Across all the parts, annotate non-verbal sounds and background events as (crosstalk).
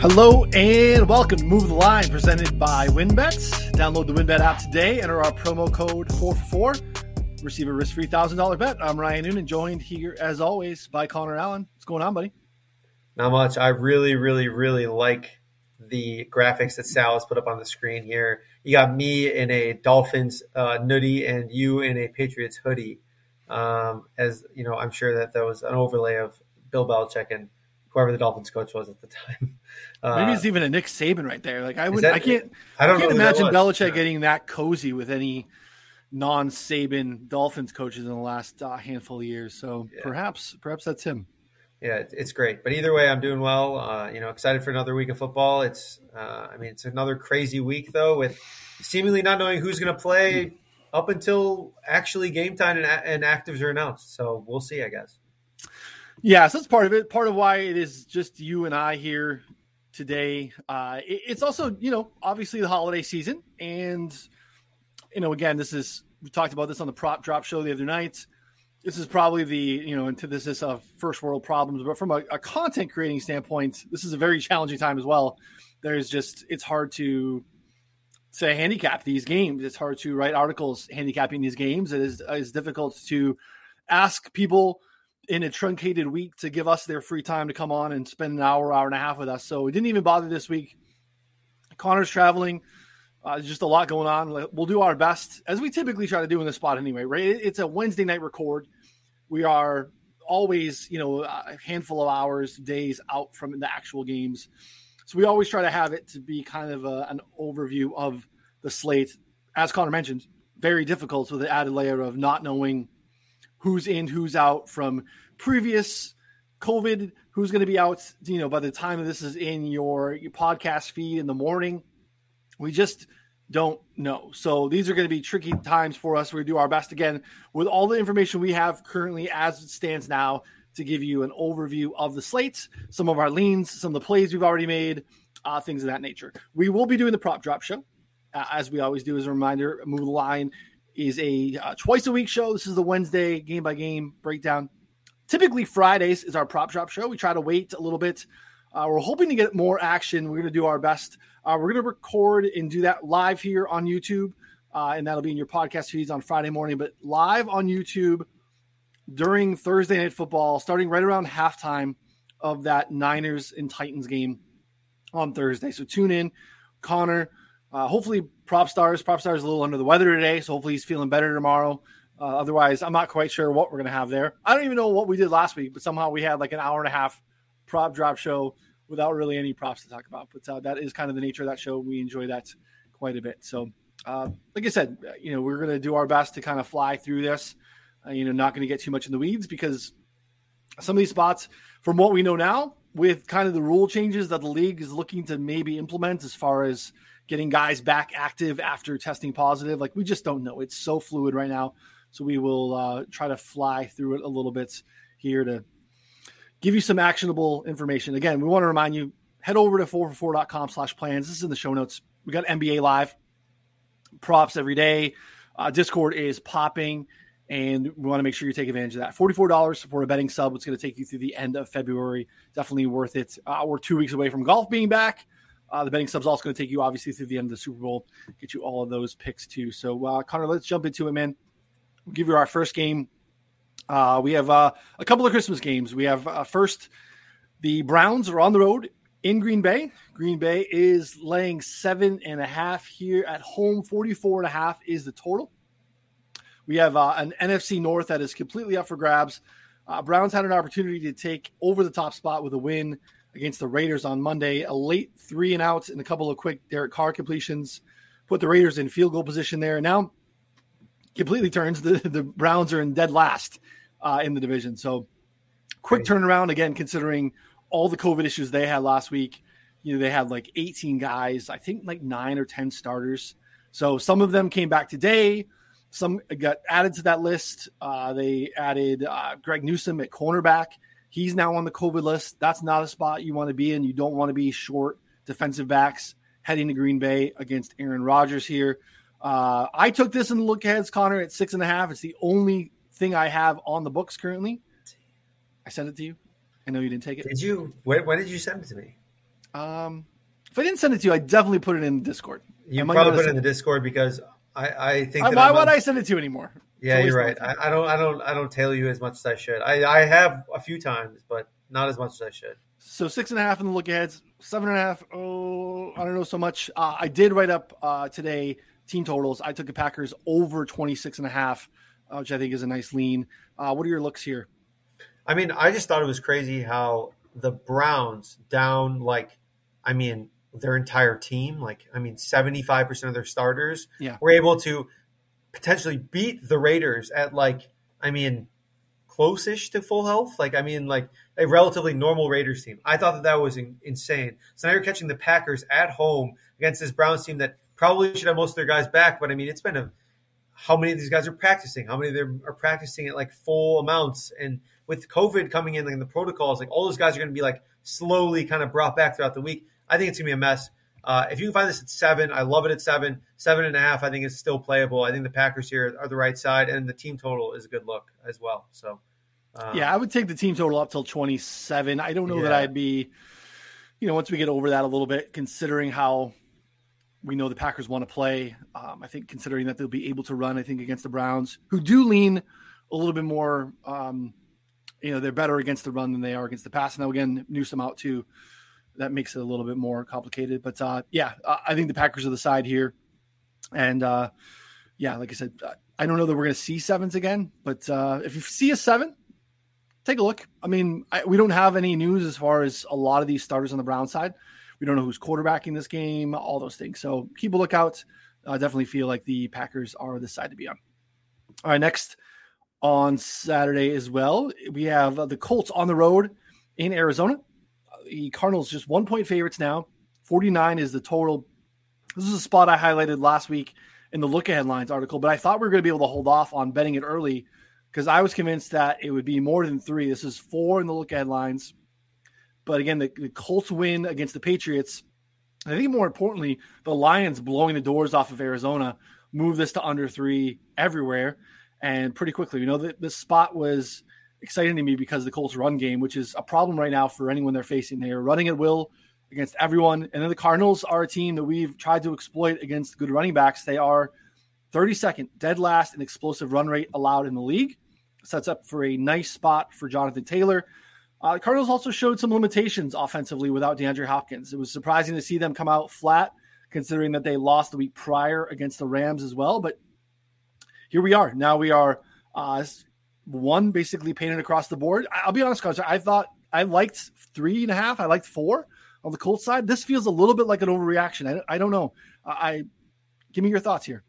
Hello and welcome to Move the Line presented by WynnBET. Download the WynnBET app today, enter our promo code 444, receive a risk free $1,000 bet. I'm Ryan Noonan, joined here as always by Connor Allen. What's going on, buddy? Not much. I really, really, really like the graphics that Sal has put up on the screen here. You got me in a Dolphins uh, nutty and you in a Patriots hoodie. Um, as you know, I'm sure that that was an overlay of Bill Belichick and whoever the Dolphins coach was at the time. (laughs) Uh, Maybe it's even a Nick Saban right there. Like I would, that, I can't, I don't I can't imagine Belichick yeah. getting that cozy with any non-Saban Dolphins coaches in the last uh, handful of years. So yeah. perhaps, perhaps that's him. Yeah, it's great. But either way, I'm doing well. Uh, you know, excited for another week of football. It's, uh, I mean, it's another crazy week though, with seemingly not knowing who's going to play up until actually game time and, and actives are announced. So we'll see, I guess. Yeah, so that's part of it. Part of why it is just you and I here today. Uh, it, it's also, you know, obviously the holiday season. And, you know, again, this is, we talked about this on the prop drop show the other night. This is probably the, you know, antithesis of first world problems. But from a, a content creating standpoint, this is a very challenging time as well. There's just, it's hard to, say handicap these games. It's hard to write articles handicapping these games. It is it's difficult to ask people in a truncated week to give us their free time to come on and spend an hour, hour and a half with us. So we didn't even bother this week. Connor's traveling. Uh, just a lot going on. We'll do our best, as we typically try to do in this spot anyway, right? It's a Wednesday night record. We are always, you know, a handful of hours, days out from the actual games. So we always try to have it to be kind of a, an overview of the slate. As Connor mentioned, very difficult with the added layer of not knowing who's in, who's out from previous COVID, who's going to be out, you know, by the time this is in your, your podcast feed in the morning. We just don't know. So these are going to be tricky times for us. We do our best again with all the information we have currently as it stands now to give you an overview of the slates, some of our leans, some of the plays we've already made, uh, things of that nature. We will be doing the prop drop show. Uh, as we always do, as a reminder, move the line is a uh, twice a week show. This is the Wednesday game by game breakdown. Typically, Fridays is our prop shop show. We try to wait a little bit. Uh, we're hoping to get more action. We're going to do our best. Uh, we're going to record and do that live here on YouTube, uh, and that'll be in your podcast feeds on Friday morning. But live on YouTube during Thursday night football, starting right around halftime of that Niners and Titans game on Thursday. So tune in, Connor. Uh, hopefully, prop stars. Prop stars is a little under the weather today, so hopefully he's feeling better tomorrow. Uh, otherwise, I'm not quite sure what we're going to have there. I don't even know what we did last week, but somehow we had like an hour and a half prop drop show without really any props to talk about. But uh, that is kind of the nature of that show. We enjoy that quite a bit. So, uh, like I said, you know, we're going to do our best to kind of fly through this. Uh, you know, not going to get too much in the weeds because some of these spots, from what we know now, with kind of the rule changes that the league is looking to maybe implement as far as getting guys back active after testing positive. Like we just don't know. It's so fluid right now. So we will uh, try to fly through it a little bit here to give you some actionable information. Again, we want to remind you head over to 4for4.com slash plans. This is in the show notes. We got NBA live props every day. Uh, Discord is popping and we want to make sure you take advantage of that. $44 for a betting sub. It's going to take you through the end of February. Definitely worth it. Uh, we're two weeks away from golf being back. Uh, the betting sub's also going to take you obviously through the end of the Super Bowl, get you all of those picks too. So, uh, Connor, let's jump into it, man. We'll give you our first game. Uh, we have uh, a couple of Christmas games. We have uh, first the Browns are on the road in Green Bay. Green Bay is laying seven and a half here at home. 44 and a half is the total. We have uh, an AFC North that is completely up for grabs. Browns had an opportunity to take over the top spot with a win against the Raiders on Monday. A late three and out and a couple of quick Derek Carr completions put the Raiders in field goal position there. Now, completely turns. The, the Browns are in dead last uh, in the division. So, quick turnaround again, considering all the COVID issues they had last week. You know, they had like 18 guys, I think like nine or 10 starters. So, some of them came back today. Some got added to that list. Uh, they added uh, Greg Newsome at cornerback. He's now on the COVID list. That's not a spot you want to be in. You don't want to be short defensive backs heading to Green Bay against Aaron Rodgers here. Uh, I took this in the look aheads, Connor, at six and a half. It's the only thing I have on the books currently. I sent it to you. I know you didn't take it. Did you? When did you send it to me? Um, if I didn't send it to you, I definitely put it in the Discord. You probably put it in the Discord because I, I think. I, why would I send it to you anymore? Yeah, you're right. I, I, don't. I don't. I don't tail you as much as I should. I, I have a few times, but not as much as I should. So six and a half in the look aheads, seven and a half. Oh, I don't know so much. Uh, I did write up uh, today team totals. I took the Packers over 26 and a half, uh, which I think is a nice lean. Uh, what are your looks here? I mean, I just thought it was crazy how the Browns down like, I mean, their entire team, like, I mean, 75% of their starters yeah. were able to potentially beat the Raiders at like, I mean, close-ish to full health. Like, I mean, like a relatively normal Raiders team. I thought that that was in, insane. So now you're catching the Packers at home against this Browns team that probably should have most of their guys back. But I mean, it's been a how many of these guys are practicing? How many of them are practicing at like full amounts? And with COVID coming in and the protocols, like all those guys are going to be like slowly kind of brought back throughout the week. I think it's going to be a mess. Uh, if you can find this at seven, I love it at seven. Seven and a half, I think is still playable. I think the Packers here are the right side, and the team total is a good look as well. So, um, yeah, I would take the team total up till twenty-seven. I don't know yeah. that I'd be, you know, once we get over that a little bit, considering how we know the Packers want to play. Um, I think considering that they'll be able to run, I think against the Browns, who do lean a little bit more. Um, you know, they're better against the run than they are against the pass. Now again, Newsome out too that makes it a little bit more complicated. But uh, yeah, I think the Packers are the side here, and uh, yeah, like I said, I don't know that we're going to see sevens again, but uh, if you see a seven, take a look. I mean, I, we don't have any news as far as a lot of these starters on the Brown side. We don't know who's quarterbacking this game, all those things. So keep a lookout. I definitely feel like the Packers are the side to be on. All right, next on Saturday as well, we have the Colts on the road in Arizona the Cardinals just one point favorites now. 49 is the total. This is a spot I highlighted last week in the look ahead lines article, but I thought we were going to be able to hold off on betting it early because I was convinced that it would be more than three. This is four in the look ahead lines. But again, the, the Colts win against the Patriots. I think more importantly, the Lions blowing the doors off of Arizona move this to under three everywhere and pretty quickly. We know that this spot was exciting to me because the Colts run game, which is a problem right now for anyone they're facing. They are running at will against everyone. And then the Cardinals are a team that we've tried to exploit against good running backs. They are 32nd, dead last in explosive run rate allowed in the league. Sets up for a nice spot for Jonathan Taylor. Uh, the Cardinals also showed some limitations offensively without DeAndre Hopkins. It was surprising to see them come out flat, considering that they lost the week prior against the Rams as well. But here we are. Now we are uh, one basically painted across the board. I'll be honest, guys. I thought I liked three and a half. I liked four on the Colts side. This feels a little bit like an overreaction. I, I don't know. I give me your thoughts here.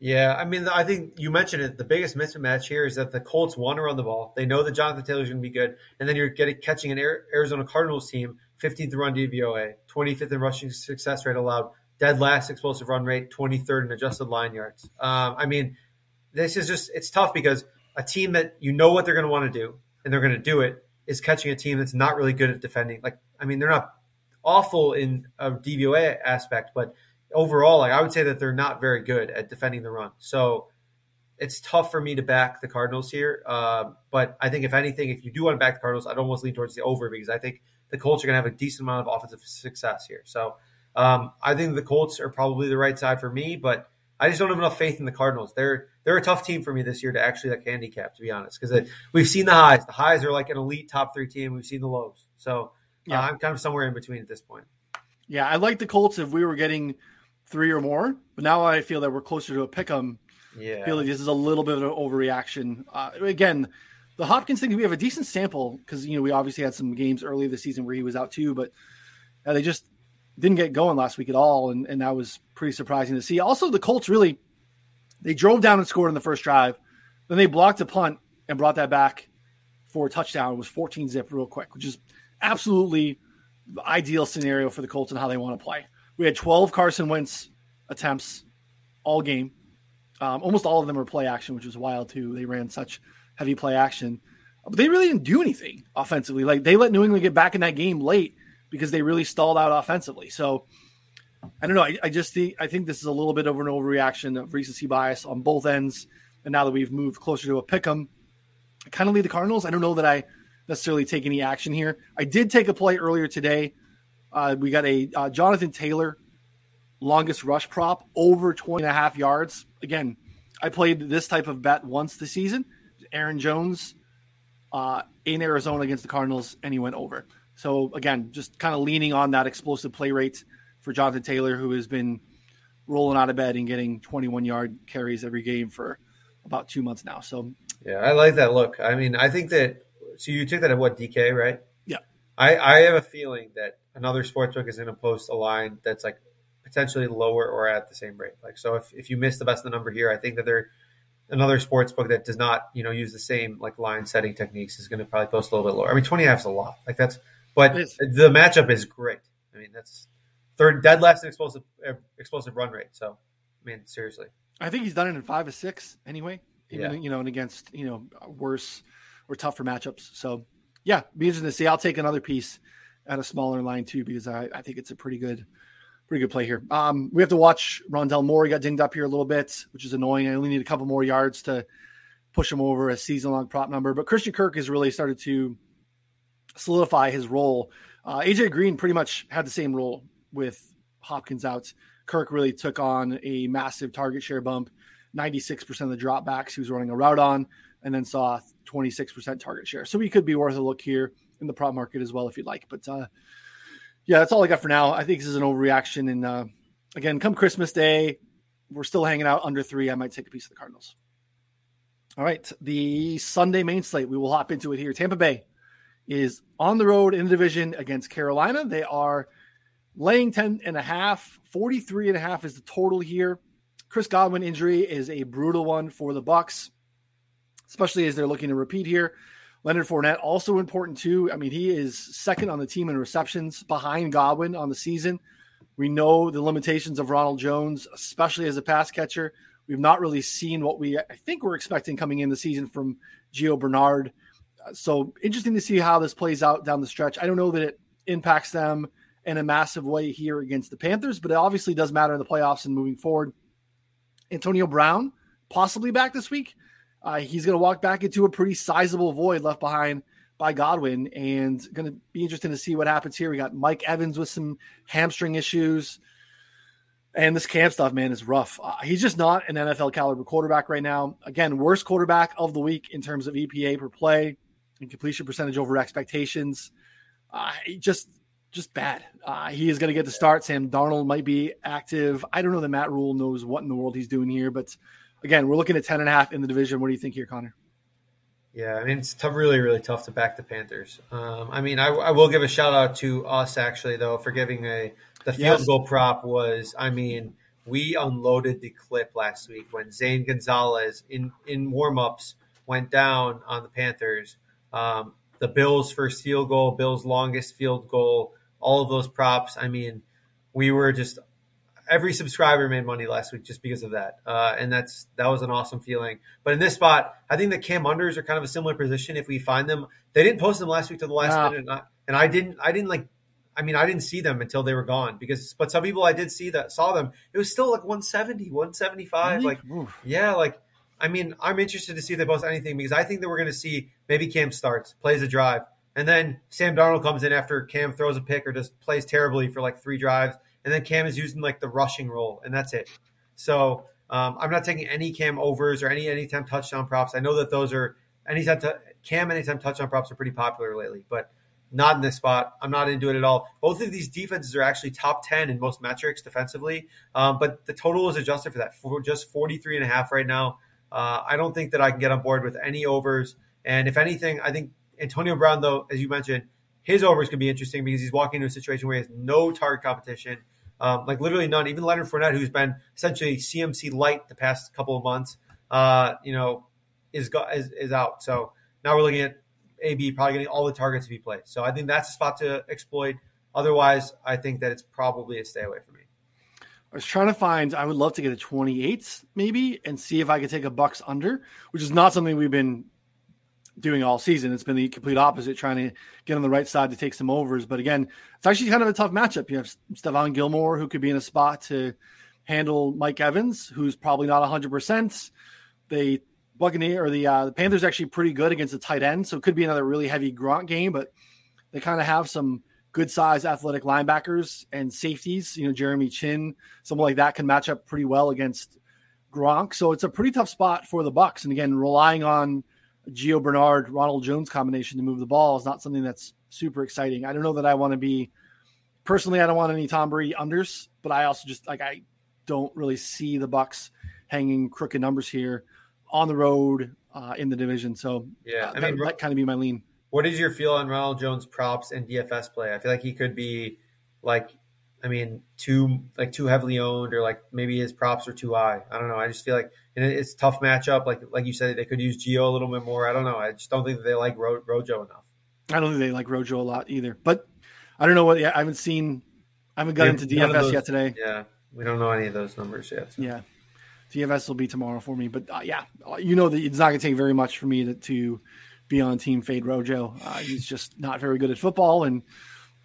Yeah, I mean, I think you mentioned it. The biggest mismatch here is that the Colts want to run the ball. They know that Jonathan Taylor is going to be good, and then you're getting catching an Arizona Cardinals team, 15th run DVOA, 25th in rushing success rate allowed, dead last explosive run rate, 23rd in adjusted line yards. Um, I mean, this is just it's tough because a team that you know what they're going to want to do and they're going to do it is catching a team that's not really good at defending. Like, I mean, they're not awful in a DVOA aspect, but overall, like I would say that they're not very good at defending the run. So it's tough for me to back the Cardinals here. Uh, but I think if anything, if you do want to back the Cardinals, I'd almost lean towards the over because I think the Colts are going to have a decent amount of offensive success here. So um, I think the Colts are probably the right side for me, but I just don't have enough faith in the Cardinals. They're they're a tough team for me this year to actually like handicap, to be honest, because we've seen the highs. The highs are like an elite top three team. We've seen the lows, so yeah. Uh, I'm kind of somewhere in between at this point. Yeah, I like the Colts if we were getting three or more, but now I feel that we're closer to a pick 'em. Yeah, I feel like this is a little bit of an overreaction. Uh, again, the Hopkins thing, we have a decent sample because you know we obviously had some games early this season where he was out too, but uh, they just didn't get going last week at all, and, and that was pretty surprising to see. Also, the Colts really they drove down and scored in the first drive, then they blocked a punt and brought that back for a touchdown. It was 14 zip real quick, which is absolutely the ideal scenario for the Colts and how they want to play. We had 12 Carson Wentz attempts all game. Um, almost all of them were play action, which was wild too. They ran such heavy play action, but they really didn't do anything offensively. Like they let New England get back in that game late because they really stalled out offensively. So I don't know. I, I just think I think this is a little bit of an overreaction of recency bias on both ends. And now that we've moved closer to a pick 'em, I kind of lead the Cardinals. I don't know that I necessarily take any action here. I did take a play earlier today Uh, we got a uh, Jonathan Taylor longest rush prop over 20 and a half yards. Again, I played this type of bet once this season. Aaron Jones uh, in Arizona against the Cardinals, and he went over. So again, just kind of leaning on that explosive play rate for Jonathan Taylor, who has been rolling out of bed and getting 21 yard carries every game for about two months now. So yeah, I like that look. I mean, I think that so you took that at what DK, right? Yeah. I I have a feeling that another sportsbook is going to post a line that's like potentially lower or at the same rate. Like so, if if you miss the best of the number here, I think that they're another sports book that does not you know use the same like line setting techniques is going to probably post a little bit lower. I mean, twenty half is a lot. Like that's but the matchup is great. I mean, that's third dead last in explosive uh, explosive run rate. So, I mean, seriously, I think he's done it in five or six anyway. Even, yeah. you know, and against you know worse or tougher matchups. So, yeah, be interesting to see. I'll take another piece at a smaller line too because I, I think it's a pretty good pretty good play here. Um, we have to watch Rondale Moore. He got dinged up here a little bit, which is annoying. I only need a couple more yards to push him over a season long prop number. But Christian Kirk has really started to solidify his role. Uh, AJ Green pretty much had the same role with Hopkins out. Kirk really took on a massive target share bump, 96% of the dropbacks he was running a route on, and then saw 26% target share. So he could be worth a look here in the prop market as well if you'd like. But uh, yeah, that's all I got for now. I think this is an overreaction. And uh, again, come Christmas Day, we're still hanging out under three. I might take a piece of the Cardinals. All right, the Sunday main slate. We will hop into it here. Tampa Bay is on the road in the division against Carolina. They are laying 10 and a half. 43 and a half is the total here. Chris Godwin injury is a brutal one for the Bucs, especially as they're looking to repeat here. Leonard Fournette also important too. I mean, he is second on the team in receptions behind Godwin on the season. We know the limitations of Ronald Jones, especially as a pass catcher. We've not really seen what we I think we're expecting coming in the season from Gio Bernard. So interesting to see how this plays out down the stretch. I don't know that it impacts them in a massive way here against the Panthers, but it obviously does matter in the playoffs and moving forward. Antonio Brown possibly back this week. Uh, he's going to walk back into a pretty sizable void left behind by Godwin, and going to be interesting to see what happens here. We got Mike Evans with some hamstring issues, and this Cam stuff, man, is rough. Uh, he's just not an NFL caliber quarterback right now. Again, worst quarterback of the week in terms of EPA per play and completion percentage over expectations. Uh, just just bad. Uh, he is going to get the start. Sam Darnold might be active. I don't know that Matt Rhule knows what in the world he's doing here, but again, we're looking at 10 and a half in the division. What do you think here, Connor? Yeah, I mean, it's tough, really, really tough to back the Panthers. Um, I mean, I, I, will give a shout out to us actually, though, for giving a the field yes. goal prop was, I mean, we unloaded the clip last week when Zane Gonzalez in in warmups went down on the Panthers. Um, the Bills' first field goal, Bills' longest field goal, all of those props. I mean, we were just every subscriber made money last week just because of that, uh, and that's that was an awesome feeling. But in this spot, I think the Cam unders are kind of a similar position. If we find them, they didn't post them last week to the last minute, and I, and I didn't. I didn't like. I mean, I didn't see them until they were gone because, but some people I did see that saw them. It was still like 170, 175. Really? Like, Oof. yeah, like, I mean, I'm interested to see if they post anything because I think that we're going to see maybe Cam starts, plays a drive, and then Sam Darnold comes in after Cam throws a pick or just plays terribly for like three drives, and then Cam is using like the rushing role, and that's it. So um, I'm not taking any Cam overs or any anytime touchdown props. I know that those are anytime to, Cam anytime touchdown props are pretty popular lately, but not in this spot. I'm not into it at all. Both of these defenses are actually top 10 in most metrics defensively, um, but the total is adjusted for that for just 43 and a half right now. Uh, I don't think that I can get on board with any overs. And if anything, I think Antonio Brown, though, as you mentioned, his overs can be interesting because he's walking into a situation where he has no target competition um, like literally none. Even Leonard Fournette, who's been essentially CMC light the past couple of months, uh, you know, is, is is out. So now we're looking at AB probably getting all the targets if he plays. So I think that's a spot to exploit. Otherwise, I think that it's probably a stay away for me. I was trying to find. I would love to get a 28 maybe and see if I could take a Bucs under, which is not something we've been doing all season. It's been the complete opposite, trying to get on the right side to take some overs. But again, it's actually kind of a tough matchup. You have Stephon Gilmore, who could be in a spot to handle Mike Evans, who's probably not 100%. The Buccaneer or the, uh, the Panthers actually pretty good against the tight end, so it could be another really heavy Gronk game. But they kind of have some good size athletic linebackers and safeties. You know, Jeremy Chinn, someone like that can match up pretty well against Gronk. So it's a pretty tough spot for the Bucs. And again, relying on Gio Bernard, Ronald Jones combination to move the ball is not something that's super exciting. I don't know that I want to be personally. I don't want any Tom Brady unders, but I also just like I don't really see the Bucks hanging crooked numbers here on the road uh, in the division. So yeah, uh, I mean that, that kind of be my lean. What is your feel on Ronald Jones props and DFS play? I feel like he could be like, I mean, too like too heavily owned, or like maybe his props are too high. I don't know. I just feel like and it's tough matchup. Like like you said, they could use Gio a little bit more. I don't know. I just don't think they like Ro- Rojo enough. I don't think they like Rojo a lot either. But I don't know what. Yeah, I haven't seen. I haven't got yeah, into DFS those, yet today. Yeah, we don't know any of those numbers yet. So. Yeah, DFS will be tomorrow for me. But uh, yeah, you know that it's not going to take very much for me to, to be on Team Fade Rojo. Uh, he's just not very good at football, and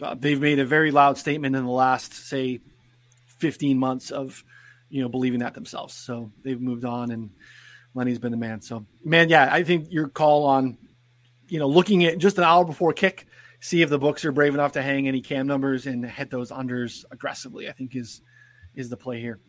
uh, they've made a very loud statement in the last, say, 15 months of, you know, believing that themselves. So they've moved on, and Lenny's been the man. So, man, yeah, I think your call on, you know, looking at just an hour before kick, see if the books are brave enough to hang any cam numbers and hit those unders aggressively. I think is is the play here.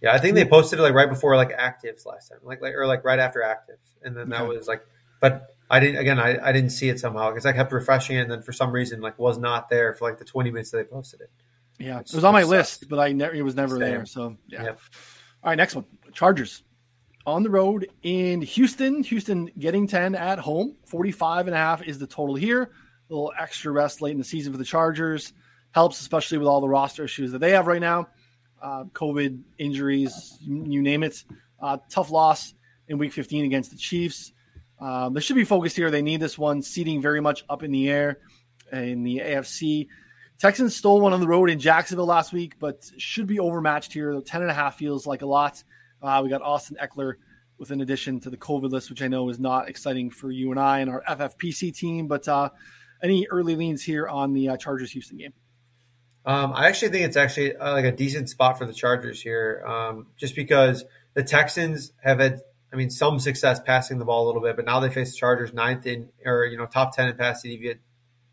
Yeah, I think they posted it like right before like actives last time, like like or like right after actives, and then that okay. was like, but I didn't again. I, I didn't see it somehow because I kept refreshing it, and then for some reason, like was not there for like the twenty minutes that they posted it. Yeah, it was on my list, but I never it was never Same. there. So yeah. All right, next one. Chargers on the road in Houston. Houston getting 10 at home. 45 and a half is the total here. A little extra rest late in the season for the Chargers helps, especially with all the roster issues that they have right now. Uh, COVID injuries, you name it. Uh, tough loss in week 15 against the Chiefs. Um, they should be focused here. They need this one. Seating very much up in the air in the AFC. Texans stole one on the road in Jacksonville last week, but should be overmatched here. Ten and a half feels like a lot. Uh, we got Austin Ekeler with an addition to the COVID list, which I know is not exciting for you and I and our FFPC team. But uh, any early leans here on the uh, Chargers Houston game? Um, I actually think it's actually uh, like a decent spot for the Chargers here, um, just because the Texans have had I mean, some success passing the ball a little bit, but now they face the Chargers ninth in or you know top ten in pass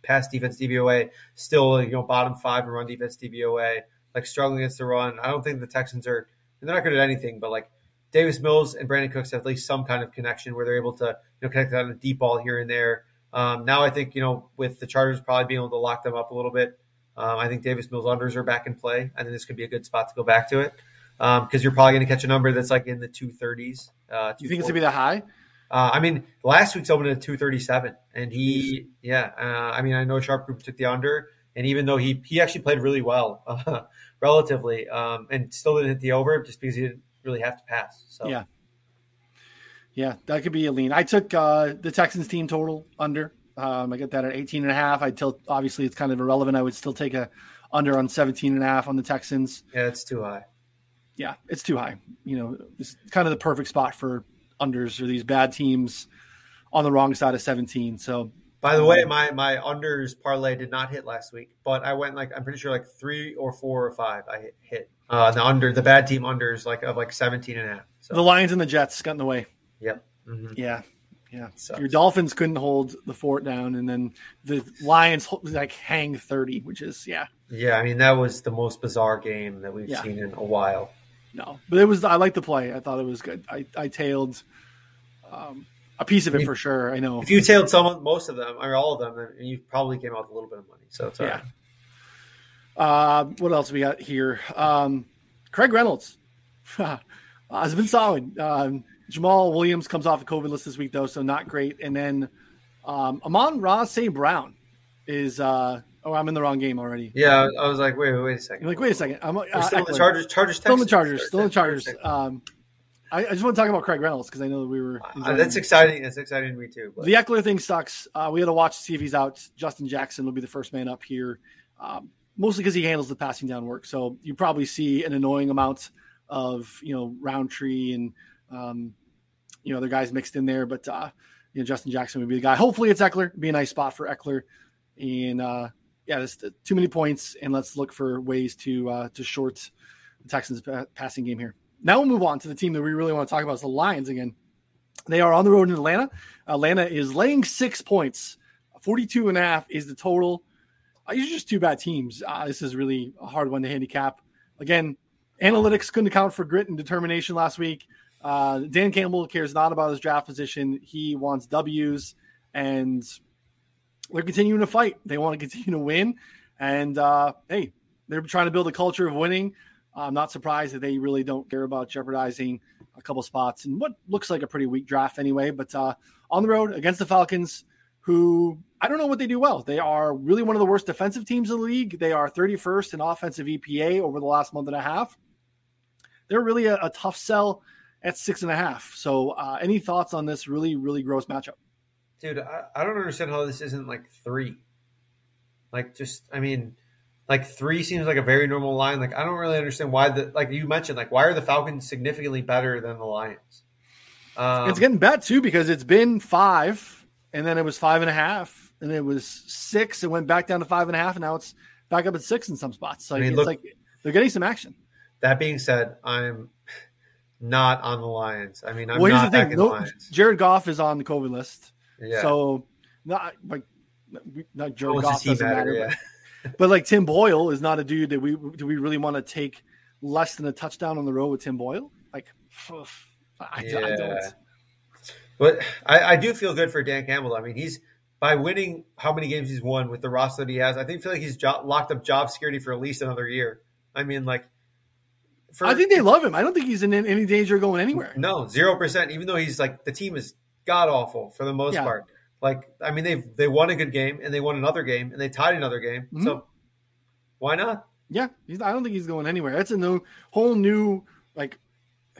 pass defense DVOA, still you know bottom five in run defense DVOA, like struggling against the run. I don't think the Texans are and they're not good at anything, but like Davis Mills and Brandin Cooks have at least some kind of connection where they're able to you know connect on a deep ball here and there. Um, now I think you know with the Chargers probably being able to lock them up a little bit, um, I think Davis Mills unders are back in play. I think this could be a good spot to go back to it because um, you're probably going to catch a number that's like in the 230s. Uh, you think it's going to be that high? Uh, I mean, last week's opened at 237, and he, yeah, uh, I mean, I know Sharp Group took the under, and even though he he actually played really well, uh, (laughs) relatively, um, and still didn't hit the over just because he didn't really have to pass. So yeah, yeah, that could be a lean. I took uh, the Texans team total under. Um, I got that at 18 and a half. I tilt. Obviously, it's kind of irrelevant. I would still take a under on 17 and a half on the Texans. Yeah, it's too high yeah, it's too high. You know, it's kind of the perfect spot for unders or these bad teams on the wrong side of 17. So, by the way, my my unders parlay did not hit last week, but I went like I'm pretty sure like three or four or five I hit. hit. Uh, the under the bad team unders like of like 17 and a half. So. The Lions and the Jets got in the way. Yep. Mm-hmm. Yeah. Yeah. Your Dolphins couldn't hold the fort down, and then the Lions like hang 30, which is, yeah. Yeah. I mean, that was the most bizarre game that we've yeah. seen in a while. No, but it was. I like the play. I thought it was good. I I tailed um, a piece of it for sure. I know if you tailed some, of most of them or all of them, you probably came out with a little bit of money. So it's yeah. Uh, what else we got here? Um, Craig Reynolds uh, (laughs) has been solid. Um, Jamaal Williams comes off the COVID list this week though, so not great. And then um, Amon-Ra St. Brown is uh, Oh, I'm in the wrong game already. Yeah, I was like, wait, wait, a second. You're like, wait a second. I'm uh, still in the Chargers. Chargers. Still in the Chargers. Still in the Chargers. Um, I, I, just want to talk about Craig Reynolds because I know that we were. Uh, that's exciting. That's exciting to me too. But. The Ekeler thing sucks. Uh, we had to watch to see if he's out. Justin Jackson will be the first man up here, um, mostly because he handles the passing down work. So you probably see an annoying amount of you know Rountree and um, you know other guys mixed in there, but uh, you know Justin Jackson would be the guy. Hopefully it's Ekeler. It'd be a nice spot for Eckler, and uh, yeah, there's too many points, and let's look for ways to uh, to short the Texans' passing game here. Now we'll move on to the team that we really want to talk about is the Lions again. They are on the road in Atlanta. Atlanta is laying six points. 42 and a half is the total. uh, these are just two bad teams. Uh, this is really a hard one to handicap. Again, analytics couldn't account for grit and determination last week. Uh, Dan Campbell cares not about his draft position. He wants W's, and they're continuing to fight. They want to continue to win. And uh, hey, they're trying to build a culture of winning. I'm not surprised that they really don't care about jeopardizing a couple spots in what looks like a pretty weak draft anyway. But uh, on the road against the Falcons, who I don't know what they do well. They are really one of the worst defensive teams in the league. They are 31st in offensive EPA over the last month and a half. They're really a, a tough sell at six and a half. So, uh, any thoughts on this really, really gross matchup? Dude, I, I don't understand how this isn't like three. Like, just, I mean, like three seems like a very normal line. Like, I don't really understand why the, like you mentioned, like, why are the Falcons significantly better than the Lions? Um, it's getting bet too because it's been five and then it was five and a half and it was six. It went back down to five and a half and now it's back up at six in some spots. So I mean, it's look, like they're getting some action. That being said, I'm not on the Lions. I mean, I'm well, not here's the thing. No, Jared Goff is on the COVID list. Yeah. So not like not Jared Goff doesn't matter. matter yeah. but, (laughs) but, like Tim Boyle is not a dude that we do we really want to take less than a touchdown on the road with Tim Boyle? Like I, yeah. I don't. But I, I do feel good for Dan Campbell. I mean, he's by winning how many games he's won with the roster that he has. I think feel like he's jo- locked up job security for at least another year. I mean, like for, I think they love him. I don't think he's in any danger of going anywhere. No, zero percent. Even though he's like the team is god awful for the most yeah. part. Like I mean, they they won a good game and they won another game and they tied another game. Mm-hmm. So why not? Yeah, I don't think he's going anywhere. That's a new whole new like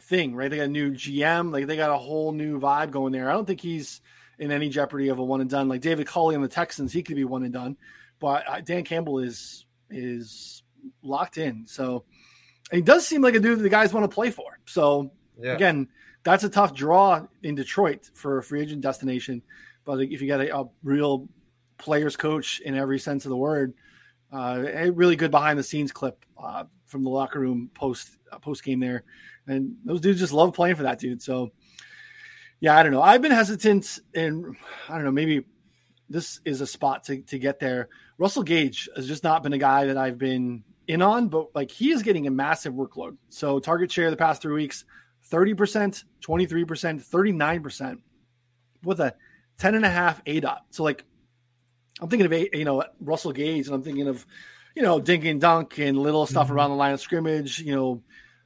thing, right? They got a new GM, like they got a whole new vibe going there. I don't think he's in any jeopardy of a one and done. Like David Culley on the Texans, he could be one and done, but uh, Dan Campbell is is locked in. So he does seem like a dude that the guys want to play for. So yeah. again, that's a tough draw in Detroit for a free agent destination. But if you got a, a real players coach in every sense of the word, uh, a really good behind the scenes clip uh, from the locker room post uh, post game there, and those dudes just love playing for that dude. So yeah, I don't know. I've been hesitant, and I don't know. Maybe this is a spot to to get there. Russell Gage has just not been a guy that I've been in on, but like he is getting a massive workload. So target share the past three weeks 30%, 23%, 39% with a 10 and a half aDOT. So like I'm thinking of a, you know Russell Gage and I'm thinking of you know dink and dunk and little stuff mm-hmm. around the line of scrimmage, you know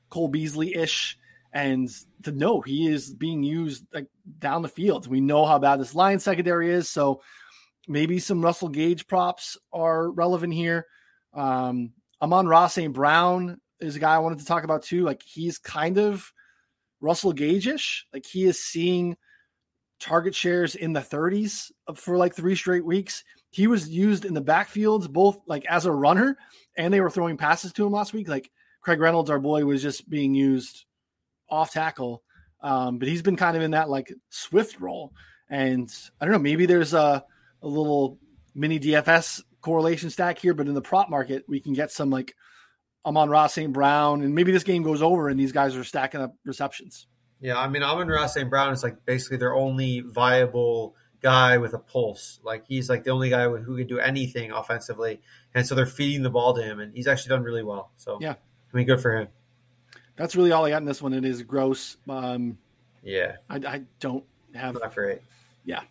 Cole Beasley ish, and to know he is being used like down the field. We know how bad this line secondary is, so maybe some Russell Gage props are relevant here. Um, Amon-Ra St. Brown is a guy I wanted to talk about too. Like he's kind of Russell Gage-ish. Like he is seeing target shares in the 30s for like three straight weeks. He was used in the backfields, both like as a runner, and they were throwing passes to him last week. Like Craig Reynolds, our boy, was just being used off tackle. Um, but he's been kind of in that like Swift role. And I don't know, maybe there's a, a little mini DFS correlation stack here, but in the prop market, we can get some like Amon-Ra St. Brown, and maybe this game goes over and these guys are stacking up receptions. Yeah, I mean Amon-Ra St. Brown is like basically their only viable guy with a pulse. Like he's like the only guy who can do anything offensively, and so they're feeding the ball to him, and he's actually done really well. So yeah, I mean, good for him. That's really all I got in this one. It is gross. Um, yeah, I, I don't have not great. Yeah,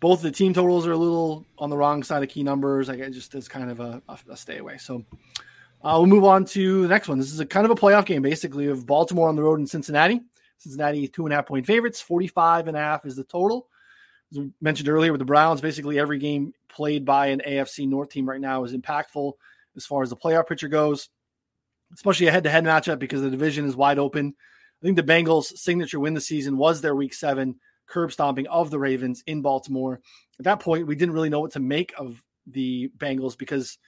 both the team totals are a little on the wrong side of key numbers. Like it just is kind of a, a stay away. So uh, we'll move on to the next one. This is a kind of a playoff game, basically, of Baltimore on the road in Cincinnati. Cincinnati two and a half point favorites. 45 and a half is the total. As we mentioned earlier with the Browns, basically every game played by an AFC North team right now is impactful as far as the playoff picture goes, especially a head to head matchup because the division is wide open. I think the Bengals' signature win the season was their week seven curb stomping of the Ravens in Baltimore. At that point, we didn't really know what to make of the Bengals because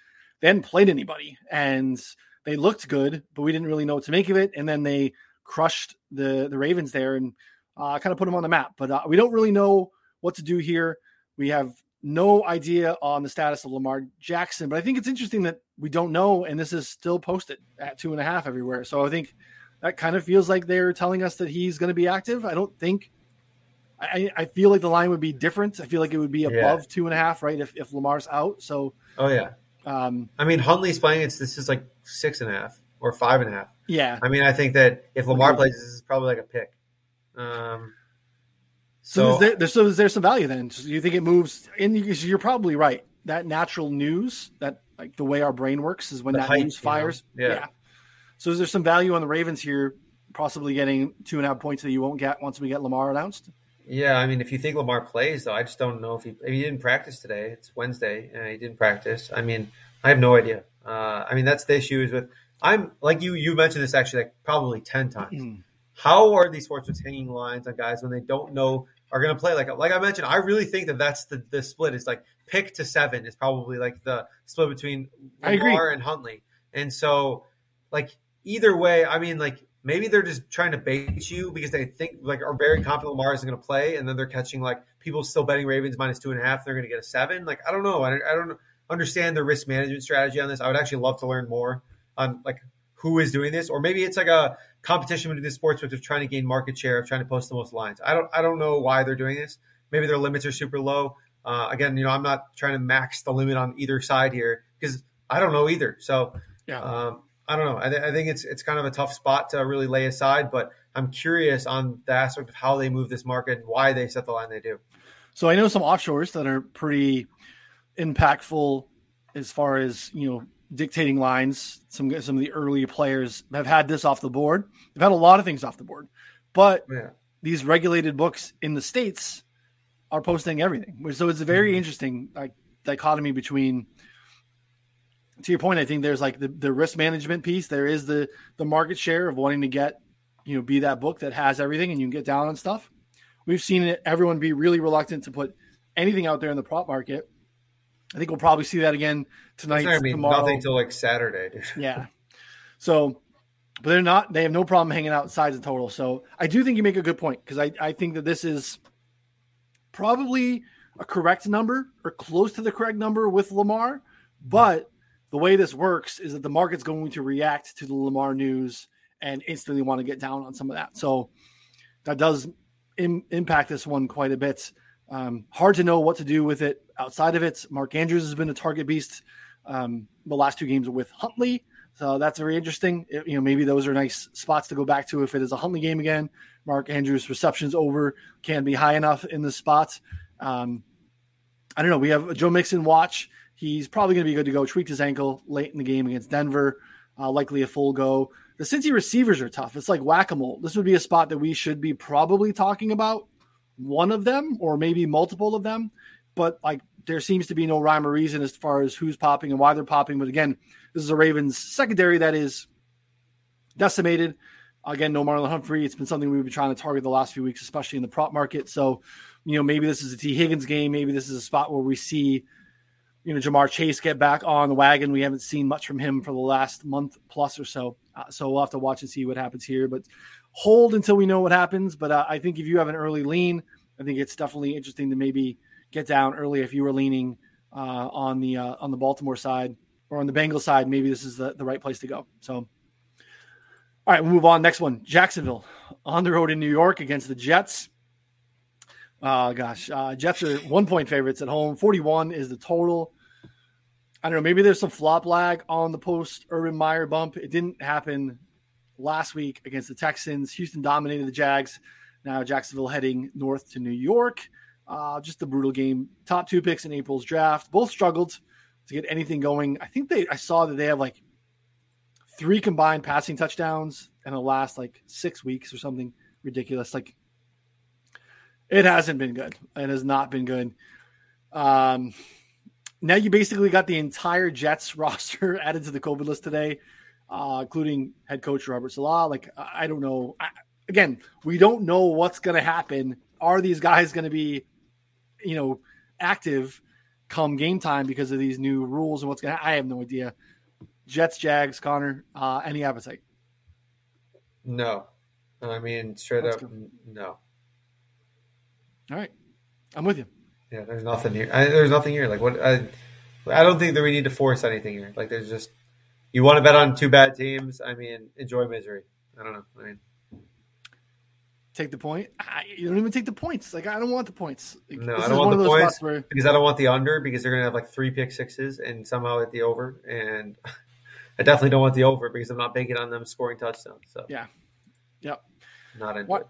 they hadn't played anybody and they looked good, but we didn't really know what to make of it. And then they crushed the the Ravens there and uh, kind of put them on the map. But uh, we don't really know what to do here. We have no idea on the status of Lamar Jackson, but I think it's interesting that we don't know, and this is still posted at two and a half everywhere. So I think that kind of feels like they're telling us that he's going to be active. I don't think I, I feel like the line would be different. I feel like it would be above yeah. two and a half, right? If, if Lamar's out. So, oh yeah, Um, I mean, Huntley's playing. It's this is like six and a half or five and a half. yeah. I mean, I think that if Lamar plays, this is probably like a pick. Um, So, so is there, there's, so is there some value then? So you think it moves? And you- you're probably right. That natural news, that like the way our brain works, is when that hype, news you know? fires. Yeah. So is there some value on the Ravens here, possibly getting two and a half points that you won't get once we get Lamar announced? Yeah, I mean, if you think Lamar plays, though, I just don't know if he if he didn't practice today. It's Wednesday, and he didn't practice. I mean, I have no idea. Uh, I mean, that's the issue is with I'm like you. You mentioned this actually like probably ten times. How are these sportsbooks hanging lines on guys when they don't know are going to play? Like like I mentioned, I really think that that's the the split is like pick to seven is probably like the split between Lamar and Huntley, and so like either way, I mean like maybe they're just trying to bait you because they think like are very confident Lamar isn't going to play, and then they're catching like people still betting Ravens minus two and a half. They're going to get a seven. Like I don't know. I, I don't understand the risk management strategy on this. I would actually love to learn more on like who is doing this, or maybe it's like a competition between the sports books of trying to gain market share, of trying to post the most lines. I don't I don't know why they're doing this. Maybe their limits are super low. Uh, again, you know, I'm not trying to max the limit on either side here because I don't know either. So Yeah. um, I don't know. I, th- I think it's it's kind of a tough spot to really lay aside, but I'm curious on the aspect of how they move this market and why they set the line they do. So I know some offshores that are pretty impactful as far as you know dictating lines. Some some of the early players have had this off the board. They've had a lot of things off the board, but Yeah. these regulated books in the states are posting everything. So it's a very mm-hmm. interesting like dichotomy between. To your point, I think there's like the, the risk management piece. There is the the market share of wanting to get, you know, be that book that has everything and you can get down on stuff. We've seen it, everyone be really reluctant to put anything out there in the prop market. I think we'll probably see that again tonight, I mean, tomorrow. nothing till like Saturday. (laughs) Yeah. So, but they're not, they have no problem hanging out sides of total. So I do think you make a good point because I, I think that this is probably a correct number or close to the correct number with Lamar. But the way this works is that the market's going to react to the Lamar news and instantly want to get down on some of that. So that does Im- impact this one quite a bit. Um, hard to know what to do with it outside of it. Mark Andrews has been a target beast. Um, the last two games with Huntley, so that's very interesting. It- you know, maybe those are nice spots to go back to if it is a Huntley game again. Mark Andrews' receptions over can be high enough in the spot. Um, I don't know. We have a Joe Mixon watch. He's probably going to be good to go. Tweaked his ankle late in the game against Denver. Uh, likely a full go. The Cincy receivers are tough. It's like whack a mole. This would be a spot that we should be probably talking about one of them or maybe multiple of them. But like there seems to be no rhyme or reason as far as who's popping and why they're popping. But again, this is a Ravens secondary that is decimated. Again, no Marlon Humphrey. It's been something we've been trying to target the last few weeks, especially in the prop market. So, you know, maybe this is a Tee Higgins game. Maybe this is a spot where we see, you know, Ja'Marr Chase get back on the wagon. We haven't seen much from him for the last month plus or so. Uh, so we'll have to watch and see what happens here. But hold until we know what happens. But uh, I think if you have an early lean, I think it's definitely interesting to maybe get down early if you were leaning uh, on the uh, on the Baltimore side or on the Bengals side. Maybe this is the, the right place to go. So. All right, we'll move on. Next one, Jacksonville on the road in New York against the Jets. Oh gosh, uh, Jets are one point favorites at home. Forty-one is the total. I don't know. Maybe there's some flop lag on the post Urban Meyer bump. It didn't happen last week against the Texans. Houston dominated the Jags. Now Jacksonville heading north to New York. Uh, just a brutal game. Top two picks in April's draft. Both struggled to get anything going. I think they. I saw that they have like three combined passing touchdowns in the last like six weeks or something ridiculous. Like it hasn't been good. It has not been good. Um, now you basically got the entire Jets (laughs) roster (laughs) added to the COVID list today, uh, including head coach Robert Saleh. Like I don't know. I, again, we don't know what's going to happen. Are these guys going to be, you know, active come game time because of these new rules and what's going to? I have no idea. Jets, Jags, Connor. Uh, any appetite? No, I mean straight Let's up, go. n- no. All right, I'm with you. Yeah, there's nothing here. I, there's nothing here. Like what? I, I don't think that we need to force anything here. Like there's just you want to bet on two bad teams. I mean, enjoy misery. I don't know. I mean, Take the point. I, you don't even take the points. Like I don't want the points. Like, No, I don't want the points where because I don't want the under because they're gonna have like three pick sixes and somehow at the over, and (laughs) I definitely don't want the over because I'm not banking on them scoring touchdowns. So Yeah. Yep. not into What- it.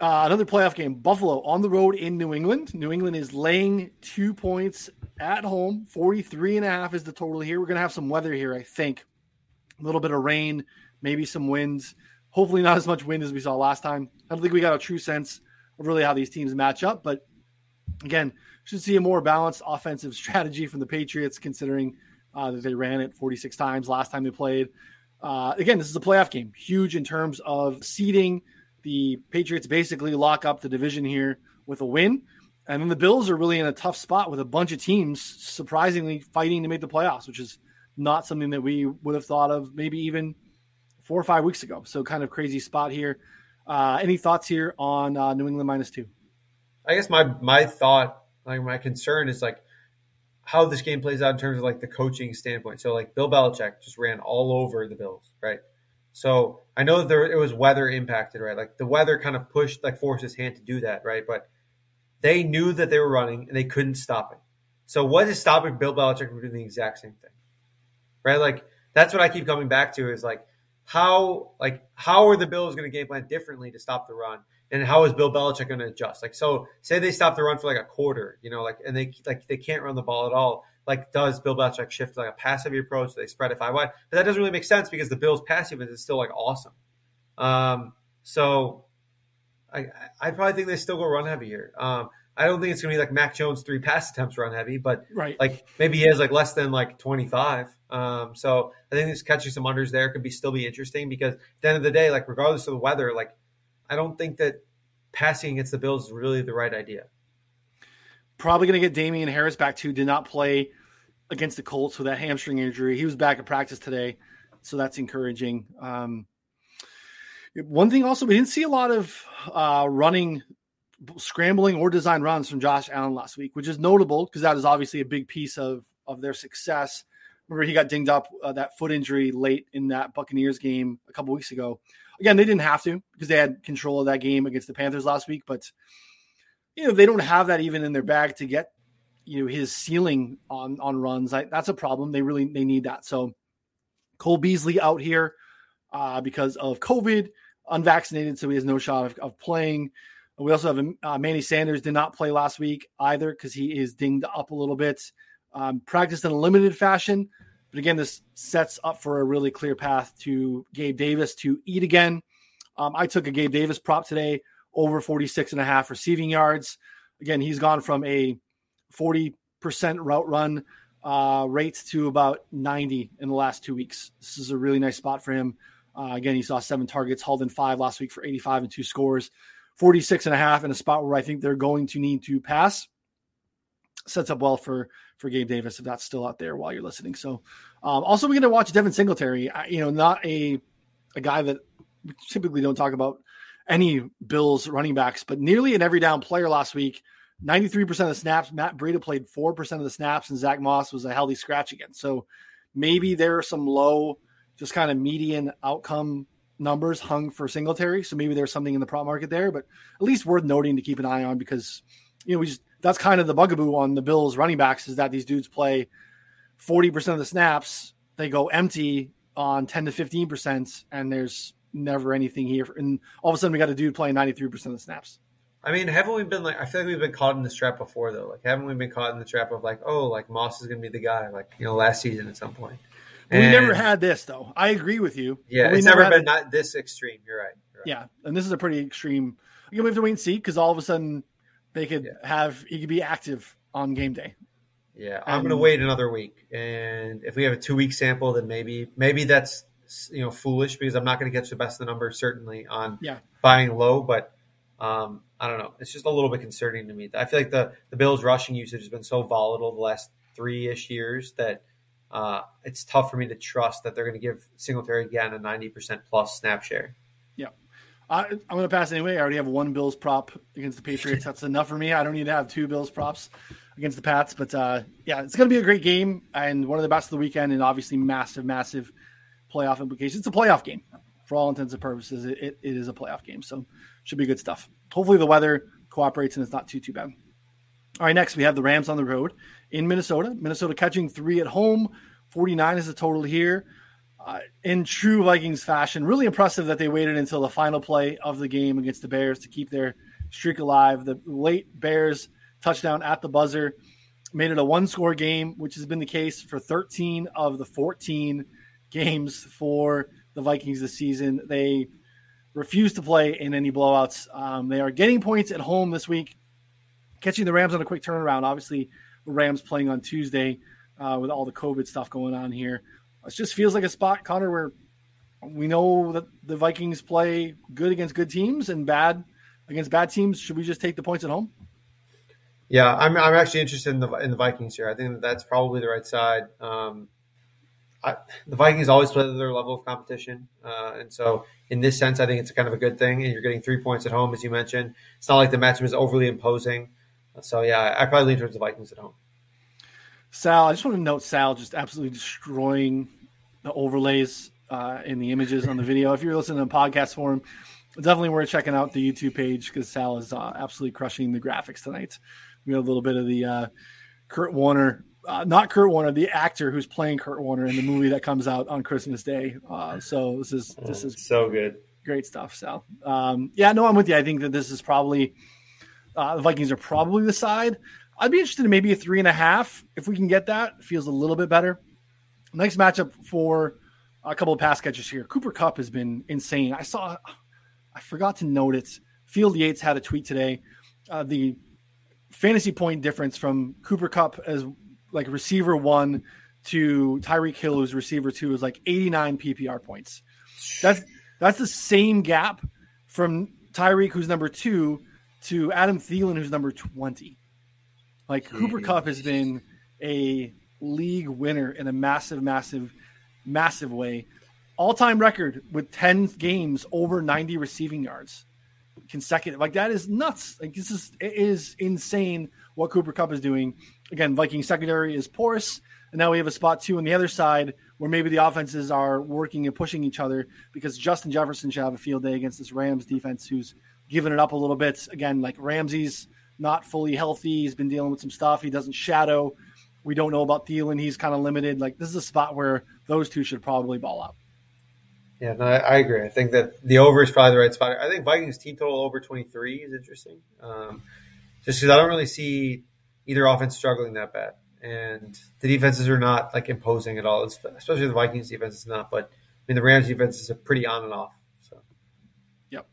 Uh, another playoff game. Buffalo on the road in New England. New England is laying two points at home. 43 and a half is the total here. We're going to have some weather here, I think. A little bit of rain, maybe some winds. Hopefully, not as much wind as we saw last time. I don't think we got a true sense of really how these teams match up. But again, should see a more balanced offensive (laughs) strategy from the Patriots, considering uh, that they ran it 46 times last time they played. Uh, again, this is a playoff game, huge in terms of seeding. The Patriots basically lock up the division here with a win. And then the Bills are really in a tough spot with a bunch of teams surprisingly fighting to make the playoffs, which is not something that we would have thought of maybe even four or five weeks ago. So, kind of crazy spot here. Uh, any thoughts here on uh, New England minus two? I guess my my thought, like my concern is like how this game plays out in terms of like the coaching standpoint. So like Bill Belichick just ran all over the Bills, right? So I know there it was weather impacted, right? Like the weather kind of pushed, like forced his hand to do that, right? But they knew that they were running and they couldn't stop it. So what is stopping Bill Belichick from doing the exact same thing, right? Like that's what I keep coming back to is like how like how are the Bills going to game plan differently to stop the run, and how is Bill Belichick going to adjust? Like so, say they stop the run for like a quarter, you know, like and they like they can't run the ball at all. Like, does Bill Belichick shift like a passive approach? They spread it five wide? But that doesn't really make sense because the Bills' passive is still like awesome. Um, so I I probably think they still go run heavy here. Um, I don't think it's going to be like Mac Jones three pass attempts run heavy, but Right. like maybe he has like less than like 25. Um, so I think this catching some unders there could be still be interesting because at the end of the day, like regardless of the weather, like I don't think that passing against the Bills is really the right idea. Probably going to get Damien Harris back too. Did not play against the Colts with that hamstring injury. He was back at practice today, so that's encouraging. Um, one thing also, we didn't see a lot of uh, running, scrambling, or design runs from Josh Allen last week, which is notable because that is obviously a big piece of of their success. Remember, he got dinged up uh, that foot injury late in that Buccaneers game a couple weeks ago. Again, they didn't have to because they had control of that game against the Panthers last week, but you know they don't have that even in their bag to get you know his ceiling on on runs. I, that's a problem. They really they need that. So Cole Beasley out here uh, because of COVID, unvaccinated, so he has no shot of, of playing. We also have uh, Manny Sanders did not play last week either because he is dinged up a little bit. Um, practiced in a limited fashion, but again, this sets up for a really clear path to Gabe Davis to eat again. Um, I took a Gabe Davis prop today over 46 and a half receiving yards. Again, he's gone from a 40% route run uh, to about 90 in the last two weeks. This is a really nice spot for him. Uh, again, he saw seven targets, hauled in five last week for 85 and two scores, 46 and a half in a spot where I think they're going to need to pass. Sets up well for for Gabe Davis if that's still out there while you're listening. So, um, also we're going to watch Devin Singletary. I, you know, not a a guy that we typically don't talk about any Bills running backs, but nearly an every down player last week. 93% of the snaps. Matt Breida played 4% of the snaps, and Zach Moss was a healthy scratch again. So maybe there are some low, just kind of median outcome numbers hung for Singletary. So maybe there's something in the prop market there, but at least worth noting to keep an eye on because, you know, we just, that's kind of the bugaboo on the Bills running backs is that these dudes play 40% of the snaps. They go empty on 10 to 15%, and there's never anything here. And all of a sudden, we got a dude playing 93% of the snaps. I mean, haven't we been like? I feel like we've been caught in this trap before, though. Like, haven't we been caught in the trap of like, oh, like Moss is going to be the guy, like you know, last season at some point. But we never had this, though. I agree with you. Yeah, it's never had been not this extreme. You're right. You're right. Yeah, and this is a pretty extreme. Again, we have to wait and see because all of a sudden they could Yeah. have he could be active on game day. Yeah, I'm Um, going to wait another week, and if we have a two week sample, then maybe maybe that's you know foolish because I'm not going to catch the best of the numbers certainly on Yeah. buying low, but um, I don't know. It's just a little bit concerning to me. I feel like the the Bills' rushing usage has been so volatile the last three ish years that uh, it's tough for me to trust that they're going to give Singletary again a 90 percent plus snap share. Yeah. I, I'm going to pass anyway. I already have one Bills prop against the Patriots. That's enough for me. I don't need to have two Bills props against the Pats. But uh, yeah, it's going to be a great game and one of the best of the weekend, and obviously massive, massive playoff implications. It's a playoff game. for all intents and purposes, it, it, it is a playoff game. So should be good stuff. Hopefully the weather cooperates and it's not too too bad. All right, next we have the Rams on the road in Minnesota. Minnesota catching three at home. 49 is the total here. Uh, in true Vikings fashion, really impressive that they waited until the final play of the game against the Bears to keep their streak alive. The late Bears touchdown at the buzzer made it a one score game, which has been the case for 13 of the 14 games for the Vikings this season. They refuse to play in any blowouts. Um, they are getting points at home this week, catching the Rams on a quick turnaround. Obviously, the Rams playing on Tuesday uh, with all the COVID stuff going on here. It just feels like a spot, Connor, where we know that the Vikings play good against good teams and bad against bad teams. Should we just take the points at home? Yeah, I'm, I'm actually interested in the in the Vikings here. I think that's probably the right side. Um, I, the Vikings always play their level of competition, uh, and so in this sense, I think it's kind of a good thing. And you're getting three points at home, as you mentioned. It's not like the matchup is overly imposing. So yeah, I probably lean towards the Vikings at home. Sal, I just want to note Sal just absolutely destroying the overlays uh, in the images on the (laughs) video. If you're listening to the podcast form, definitely worth checking out the YouTube page because Sal is uh, absolutely crushing the graphics tonight. We have a little bit of the uh, Kurt Warner, uh, not Kurt Warner, the actor who's playing Kurt Warner in the movie that comes out on Christmas Day. Uh, so this is this is so good, great stuff, Sal. Um, yeah, no, I'm with you. I think that this is probably uh, the Vikings are probably the side. I'd be interested in maybe a three and a half if we can get that. Feels a little bit better. Nice matchup for a couple of pass catchers here. Cooper Kupp has been insane. I saw, I forgot to note it. Field Yates had a tweet today. Uh, the fantasy point difference from Cooper Kupp as like receiver one to Tyreek Hill, who's receiver two, is like 89 PPR points. That's that's the same gap from Tyreek, who's number two, to Adam Thielen, who's number 20. Like hmm. Cooper Kupp has been a league winner in a massive, massive, massive way. All time record with 10 games over 90 receiving yards consecutive. Like that is nuts. Like this is it is insane what Cooper Kupp is doing. Again, Viking secondary is porous, and now we have a spot two on the other side where maybe the offenses are working and pushing each other because Justin Jefferson should have a field day against this Rams defense who's giving it up a little bit. Again, like Ramsey's not fully healthy. He's been dealing with some stuff. He doesn't shadow. We don't know about Thielen. He's kind of limited. Like this is a spot where those two should probably ball out. Yeah, no, I, I, agree. I think that the over is probably the right spot. I think Vikings team total over 23 is interesting. Um, just because I don't really see either offense struggling that bad. And the defenses are not like imposing at all, especially the Vikings defense is not. But I mean, the Rams defense is pretty on and off. So, yep.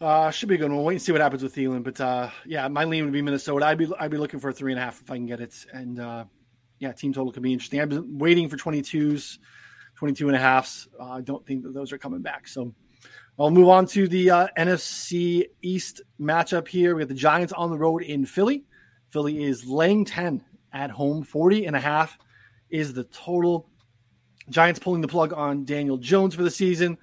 Uh, should be good. We'll wait and see what happens with Thielen. But uh, yeah, my lean would be Minnesota. I'd be I'd be looking for a three and a half if I can get it. And uh, yeah, team total could be interesting. I've been waiting for 22s. 22 and a halfs. Uh, I don't think that those are coming back. So I'll move on to the uh, NFC East matchup here. We got the Giants on the road in Philly. Philly is laying 10 at home. 40 and a half is the total. Giants pulling the plug on Daniel Jones for the season,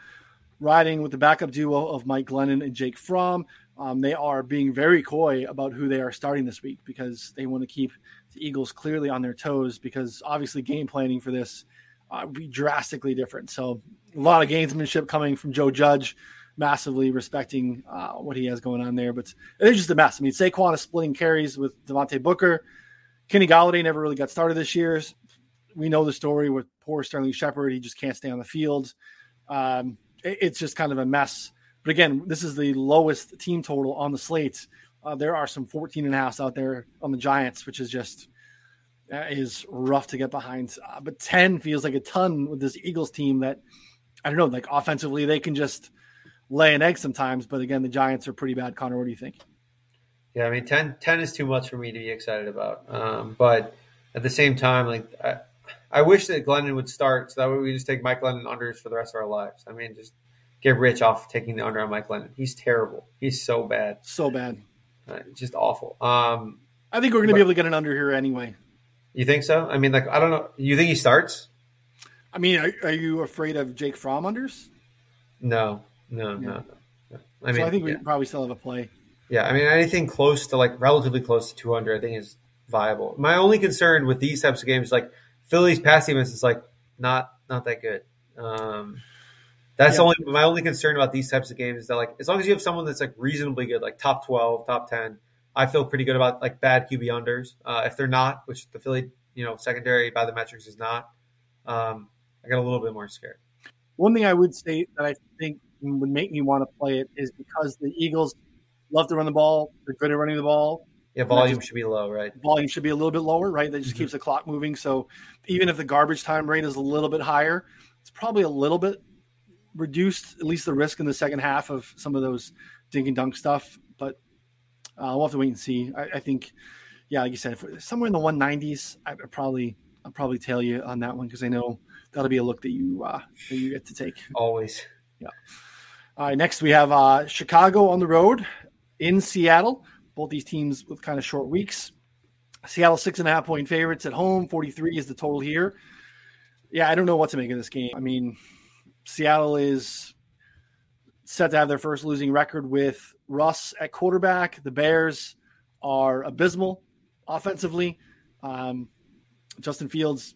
riding with the backup duo of Mike Glennon and Jake Fromm. Um, they are being very coy about who they are starting this week because they want to keep the Eagles clearly on their toes because obviously game planning for this – uh, be drastically different. So a lot of gamesmanship coming from Joe Judge, massively respecting uh, what he has going on there. But it's just a mess. I mean, Saquon is splitting carries with Devontae Booker. Kenny Golladay never really got started this year. We know the story with poor Sterling Shepard. He just can't stay on the field. Um, it, it's just kind of a mess. But again, this is the lowest team total on the slate. Uh, there are some 14 and a half out there on the Giants, which is just – is rough to get behind. Uh, but 10 feels like a ton with this Eagles team that, I don't know, like offensively, they can just lay an egg sometimes. But again, the Giants are pretty bad. Connor, what do you think? Yeah, I mean, 10, 10 is too much for me to be excited about. Um, but at the same time, like, I, I wish that Glennon would start so that way we just take Mike Glennon unders for the rest of our lives. I mean, just get rich off taking the under on Mike Glennon. He's terrible. He's so bad. So bad. Uh, just awful. Um, I think we're going to be able to get an under here anyway. You think so? I mean, like I don't know. You think he starts? I mean, are, are you afraid of Jake Fromm unders? No, no, yeah. no, no, I mean, so I think we yeah. probably still have a play. Yeah, I mean, anything close to like relatively close to 200, I think is viable. My only concern with these types of games, like Philly's pass defense, is like not not that good. Um, That's yeah. only my only concern about these types of games is that like as long as you have someone that's like reasonably good, like top twelve, top ten, I feel pretty good about like bad QB unders. Uh, if they're not, which the Philly, you know, secondary by the metrics is not, um, I got a little bit more scared. One thing I would say that I think would make me want to play it is because the Eagles love to run the ball. They're good at running the ball. Yeah, volume should be low, right? Volume should be a little bit lower, right? That just mm-hmm. keeps the clock moving. So even if the garbage time rate is a little bit higher, it's probably a little bit reduced at least the risk in the second half of some of those dink and dunk stuff. But uh, we'll have to wait and see. I, I think, yeah, like you said, somewhere in the 190s, I probably I'll probably tail you on that one because I know that'll be a look that you uh, that you get to take always. Yeah. All right. Next, we have uh, Chicago on the road in Seattle. Both these teams with kind of short weeks. Seattle six and a half point favorites at home. Forty three is the total here. Yeah, I don't know what to make of this game. I mean, Seattle is set to have their first losing record with Russ at quarterback. The Bears are abysmal offensively. Um, Justin Fields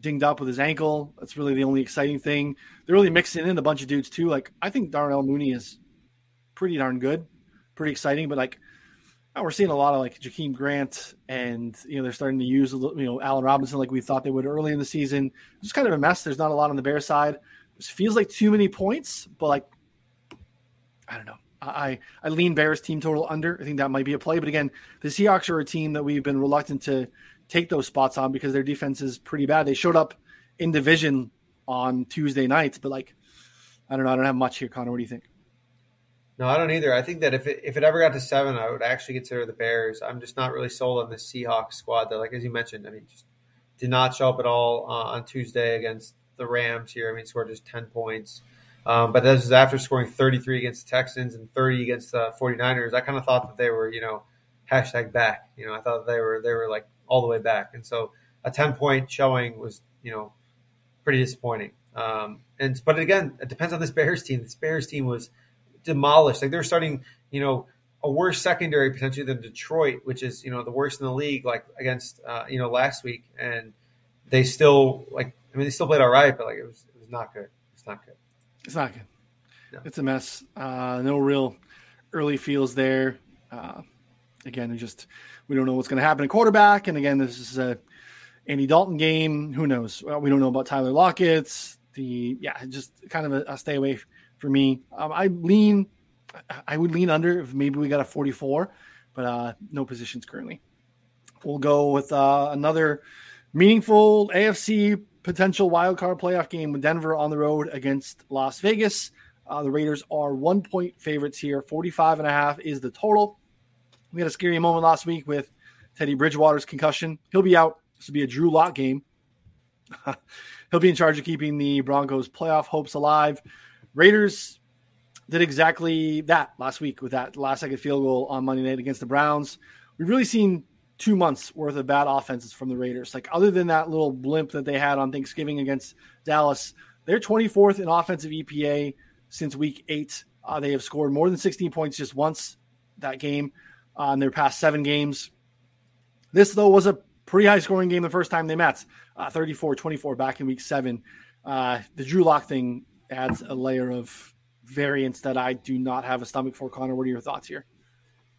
dinged up with his ankle. That's really the only exciting thing. They're really mixing in a bunch of dudes too. Like I think Darnell Mooney is pretty darn good, pretty exciting. But like oh, we're seeing a lot of like Jakeem Grant, and you know they're starting to use you know Allen Robinson like we thought they would early in the season. It's kind of a mess. There's not a lot on the Bear side. It feels like too many points, but like I don't know. I I lean Bears team total under. I think that might be a play. But again, the Seahawks are a team that we've been reluctant to take those spots on because their defense is pretty bad. They showed up in division on Tuesday nights, but like I don't know. I don't have much here, Connor. What do you think? No, I don't either. I think that if it, if it ever got to seven, I would actually consider the Bears. I'm just not really sold on the Seahawks squad. That, like as you mentioned, I mean, just did not show up at all uh, on Tuesday against the Rams. Here, I mean, scored just ten points. Um, but this is after scoring 33 against the Texans and 30 against the 49ers. I kind of thought that they were, you know, hashtag back. You know, I thought they were they were like all the way back, and so a 10 point showing was, you know, pretty disappointing. Um, and but again, it depends on this Bears team. This Bears team was demolished. Like they're starting, you know, a worse secondary potentially than Detroit, which is you know the worst in the league. Like against uh, you know last week, and they still like. I mean, they still played all right, but like it was it was not good. It's not good. It's not good. No. It's a mess. Uh, no real early feels there. Uh, again, we just we don't know what's going to happen at quarterback. And again, this is a Andy Dalton game. Who knows? Well, we don't know about Tyler Lockett's. The yeah, just kind of a, a stay away for me. Um, I lean. I would lean under if maybe we got a 44, but uh, no positions currently. We'll go with uh, another meaningful AFC potential wild card playoff game with Denver on the road against Las Vegas. Uh, the Raiders are one point favorites here. 45 and a half is the total. We had a scary moment last week with Teddy Bridgewater's concussion. He'll be out. This will be a Drew Lock game. (laughs) He'll be in charge of keeping the Broncos' playoff hopes alive. Raiders did exactly that last week with that last second field goal on Monday night against the Browns. We've really seen two months worth of bad offenses from the Raiders. Like other than that little blimp that they had on Thanksgiving against Dallas, they're 24th in offensive EPA since week eight. Uh, they have scored more than 16 points just once that game uh, in their past seven games. This, though, was a pretty high scoring game the first time they met uh, 34 24 back in week seven. Uh, the Drew Lock thing adds a layer of variance that I do not have a stomach for. Connor, what are your thoughts here?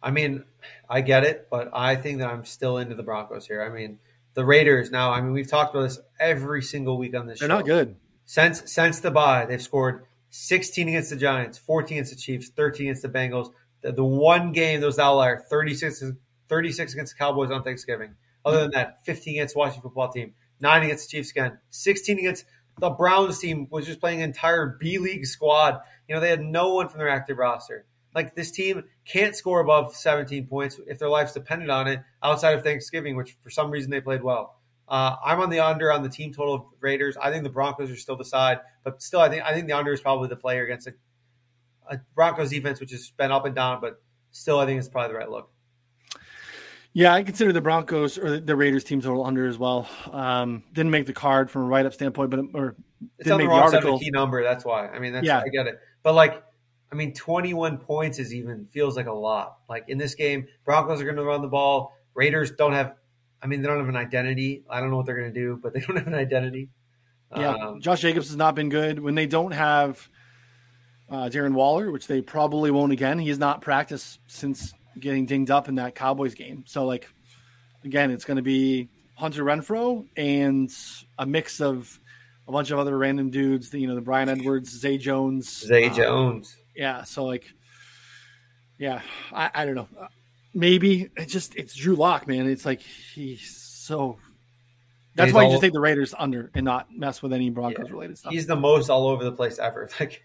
I mean, I get it, but I think that I'm still into the Broncos here. I mean, the Raiders now. I mean, we've talked about this every single week on this. They're show. not good since since the bye. They've scored 16 against the Giants, 14 against the Chiefs, 13 against the Bengals. The, the one game those outlier 36 36 against the Cowboys on Thanksgiving. Other than that, 15 against Washington Football Team, nine against the Chiefs again, 16 against the Browns team was just playing an entire B League squad. You know, they had no one from their active roster. Like this team can't score above 17 points if their life's dependent on it outside of Thanksgiving, which for some reason they played well. Uh, I'm on the under on the team total of Raiders. I think the Broncos are still the side, but still, I think I think the under is probably the player against a, a Broncos defense, which has been up and down, but still, I think it's probably the right look. Yeah, I consider the Broncos or the Raiders team total under as well. Um, didn't make the card from a write up standpoint, but or it's didn't make the, the article. Key number. That's why. I mean, that's yeah. I get it. But like I mean, 21 points is even feels like a lot. Like in this game, Broncos are going to run the ball. Raiders don't have. I mean, they don't have an identity. I don't know what they're going to do, but they (laughs) don't have an identity. Yeah, um, Josh Jacobs has not been good when they don't have uh, Darren Waller, which they probably won't again. He has not practiced since getting dinged up in that Cowboys game. So, like, again, it's going to be Hunter Renfrow and a mix of a bunch of other random dudes. You know, the Bryan Edwards, Zay Jones, Zay uh, Jones. Yeah. So, like, yeah, I, I don't know. Maybe it just it's Drew Lock, man. It's like he's so. That's he's why you just take the Raiders under and not mess with any Broncos yeah, related stuff. He's the most all over the place ever. (laughs) Like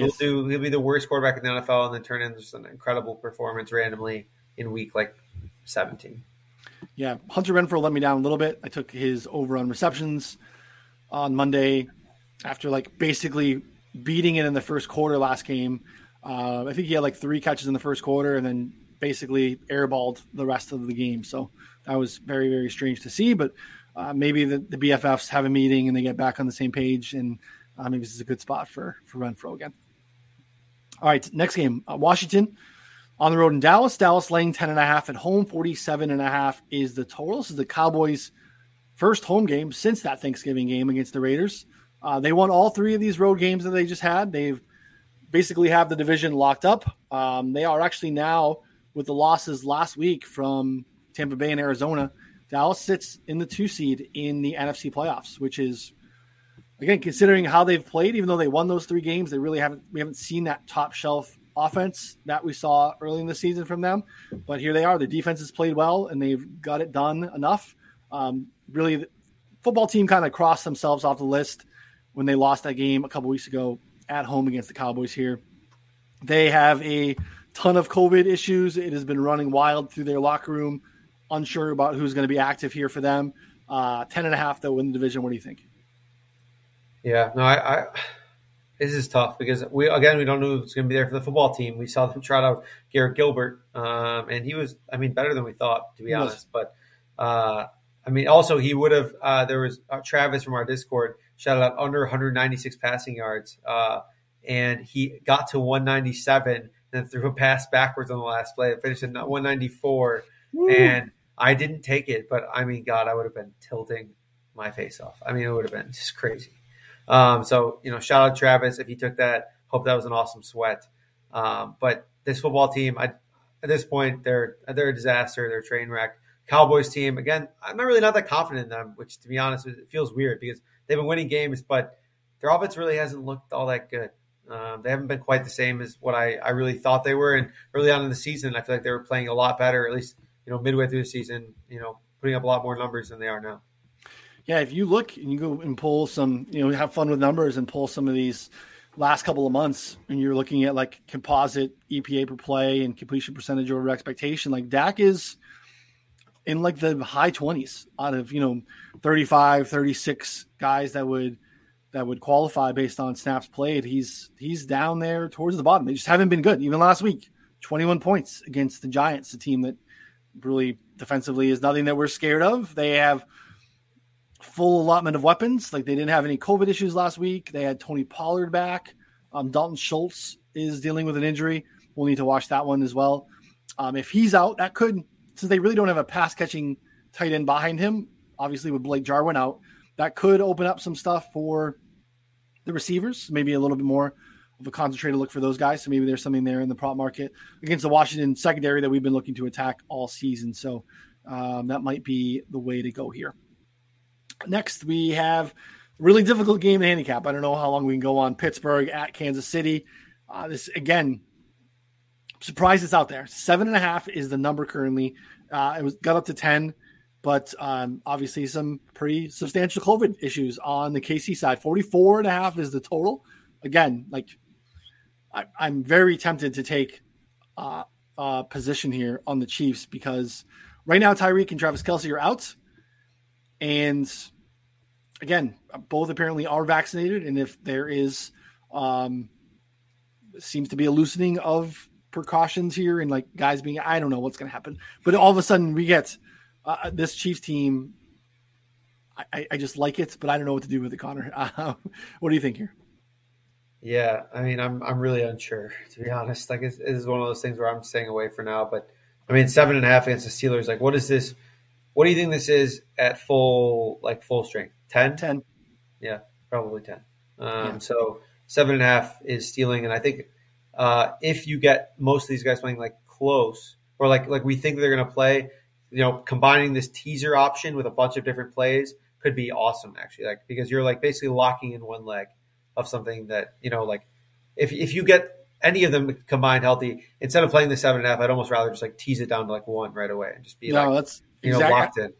He'll do. He'll be the worst quarterback in the NFL, and then turn in just an incredible performance randomly in week like seventeen. Yeah, Hunter Renfrow let me down a little bit. I took his over on receptions on Monday after like basically beating it in the first quarter last game. Uh, I think he had like three catches in the first quarter, and then basically airballed the rest of the game. So that was very very strange to see. But uh, maybe the, the BFFs have a meeting and they get back on the same page and uh, maybe this is a good spot for for Renfrow again. All right, next game, uh, Washington on the road in Dallas. Dallas laying 10 and a half at home, 47 and a half is the total. This is the Cowboys' first home game since that Thanksgiving game against the Raiders. Uh, they won all three of these road games that they just had. They've basically have the division locked up. Um, they are actually now with the losses last week from Tampa Bay and Arizona. Dallas sits in the two seed in the NFC playoffs, which is again, considering how they've played, even though they won those three games, they really haven't we haven't seen that top shelf offense that we saw early in the season from them. But here they are. The defense has played well and they've got it done enough. Um, really, the football team kind of crossed themselves off the list when they lost that game a couple weeks ago at home against the Cowboys here. They have a ton of COVID issues. It has been running wild through their locker room. Unsure about who's going to be active here for them. Uh, 10 and a half, though, in the division. What do you think? Yeah, no, I, I this is tough because we again we don't know who's going to be there for the football team. We saw them trot out Garrett Gilbert, um, and he was, I mean, better than we thought to be honest. But uh, I mean, also he would have. Uh, there was uh, Travis from our Discord shouted out under 196 passing yards, uh, and he got to 197 and then threw a pass backwards on the last play. It finished at 194, Woo. and I didn't take it, but I mean, God, I would have been tilting my face off. I mean, it would have been just crazy. Um, so you know, shout out Travis if he took that. Hope that was an awesome sweat. Um, but this football team, I, at this point, they're they're a disaster. They're a train wreck. Cowboys team again. I'm not really not that confident in them, which to be honest, it feels weird because they've been winning games, but their offense really hasn't looked all that good. Um, they haven't been quite the same as what I, I really thought they were. And early on in the season, I feel like they were playing a lot better. At least you know midway through the season, you know, putting up a lot more numbers than they are now yeah, if you look and you go and pull some, you know, have fun with numbers and pull some of these last couple of months, and you're looking at like composite EPA per play and completion percentage over expectation, like Dak is in like the high 20s out of, you know, 35, 36 guys that would that would qualify based on snaps played. He's he's down there towards the bottom. They just haven't been good. Even last week, 21 points against the Giants, a team that really defensively is nothing that we're scared of. They have full allotment of weapons. Like they didn't have any COVID issues last week. They had Tony Pollard back. Um, Dalton Schultz is dealing with an injury. We'll need to watch that one as well. Um, if he's out, that could, since they really don't have a pass catching tight end behind him, obviously with Blake Jarwin out, that could open up some stuff for the receivers, maybe a little bit more of a concentrated look for those guys. So maybe there's something there in the prop market against the Washington secondary that we've been looking to attack all season. So um, that might be the way to go here. Next, we have really difficult game to handicap. I don't know how long we can go on Pittsburgh at Kansas City. Uh, this again, surprise it's out there. Seven and a half is the number currently. Uh, it was got up to ten, but um, obviously some pretty substantial COVID issues on the KC side. 44 and a half is the total. Again, like I, am very tempted to take uh, a position here on the Chiefs because right now Tyreek and Travis Kelce are out. And again, both apparently are vaccinated. And if there is, um, seems to be a loosening of precautions here and like guys being, I don't know what's going to happen. But all of a sudden we get uh, this Chiefs team. I, I, just like it, but I don't know what to do with it, Connor. Uh, (laughs) what do you think here? Yeah, I mean, I'm I'm really unsure to be honest. Like, it is one of those things where I'm staying away for now. But I mean, seven and a half against the Steelers. Like, what is this? What do you think this is at full like full strength? 10? 10. Yeah, probably 10. Um, yeah. So seven and a half is stealing. And I think uh, if you get most of these guys playing like close or like like we think they're going to play, you know, combining this teaser option with a bunch of different plays could be awesome actually. Like because you're like basically locking in one leg of something that you know like if if you get any of them combined healthy, instead of playing the seven and a half, I'd almost rather just like tease it down to like one right away and just be no, like, that's you exactly, know, locked in.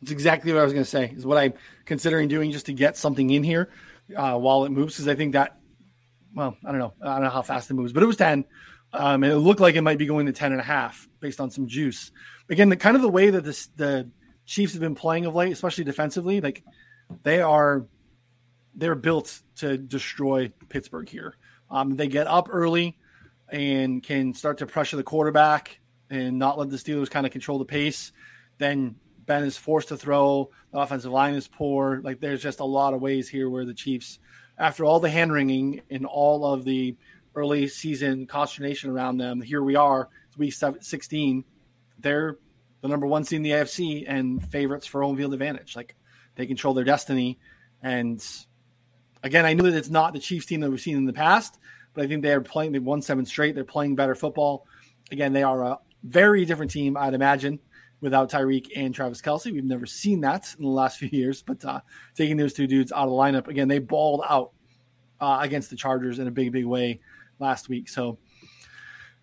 That's exactly what I was going to say. Is what I'm considering doing just to get something in here uh, while it moves, because I think that, well, I don't know, I don't know how fast it moves, but it was ten, um, and it looked like it might be going to ten and a half based on some juice. Again, the kind of the way that this the Chiefs have been playing of late, especially defensively, like they are they're built to destroy Pittsburgh here. Um, they get up early and can start to pressure the quarterback and not let the Steelers kind of control the pace. Then Ben is forced to throw. The offensive line is poor. Like there's just a lot of ways here where the Chiefs, after all the hand wringing and all of the early season consternation around them, here we are, week 16. They're the number one seed in the AFC and favorites for home field advantage. Like they control their destiny. And again, I knew that it's not the Chiefs team that we've seen in the past, but I think they are playing. They've won seven straight. They're playing better football. Again, they are a very different team, I'd imagine, without Tyreek and Travis Kelce. We've never seen that in the last (laughs) few years. But uh, taking those two dudes out of the lineup again, they balled out uh, against the Chargers in a big, big way last week. So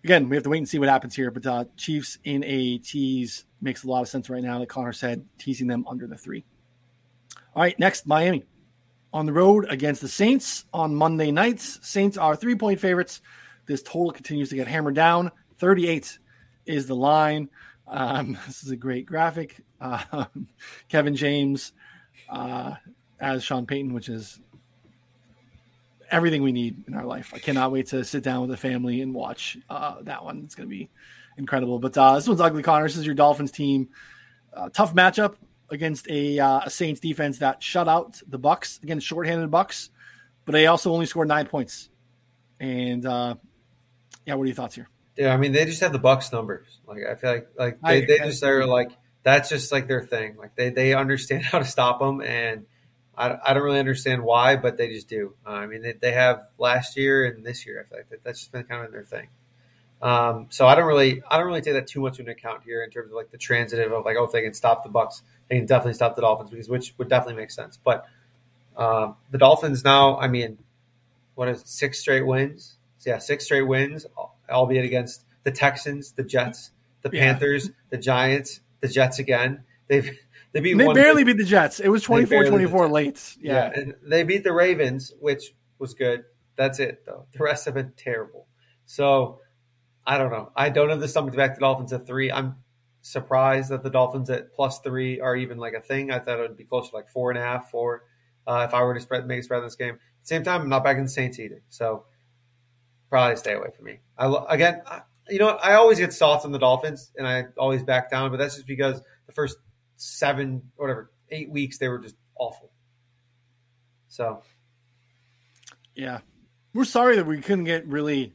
again, we have to wait and see what happens here. But uh, Chiefs in a tease makes a lot of sense right now. Like Connor said, teasing them under the three. All right, next Miami on the road against the Saints on Monday nights. Saints are three point favorites. This total continues to get hammered down. 38 is the line. Um, (laughs) this is a great graphic. Uh, (laughs) Kevin James uh, as Sean Payton, which is everything we need in our life. I cannot wait to sit down with the family and watch uh, that one. It's going to be incredible. But uh, this one's ugly, Connor. This is your Dolphins team. Uh, tough matchup against a, uh, a Saints defense that shut out the Bucs against shorthanded Bucs, but they also only scored nine points. And uh, yeah, what are your thoughts here? Yeah, I mean they just have the Bucs numbers. Like I feel like like they, they just are like that's just like their thing. Like they they understand (laughs) how to stop them, and I, I don't really understand why, but they just do. Uh, I mean they, they have last year and this year. I feel like that, that's just been kind of their thing. Um, so I don't really I don't really take that too much into account here in terms of like the transitive of like oh if they can stop the Bucs they can definitely stop the Dolphins because which would definitely make sense. But um, the Dolphins now, I mean, what is it, six straight wins? So yeah, six straight wins, albeit against the Texans, the Jets, the yeah. Panthers, the Giants, the Jets again. They've (laughs) they beat. They barely beat the Jets. It was 24-24 late. Yeah. yeah, and they beat the Ravens, which was good. That's it though. The rest have been terrible. So I don't know. I don't have the stomach to back the Dolphins at three. I'm surprised that the Dolphins at plus three are even like a thing. I thought it would be closer to like four and a half, four. Uh, if I were to spread, make a spread in this game. At the same time, I'm not backing the Saints either, so probably stay away from me. I again, I, you know, I always get soft on the Dolphins, and I always back down, but that's just because the first seven, whatever, eight weeks they were just awful. So, yeah, we're sorry that we couldn't get really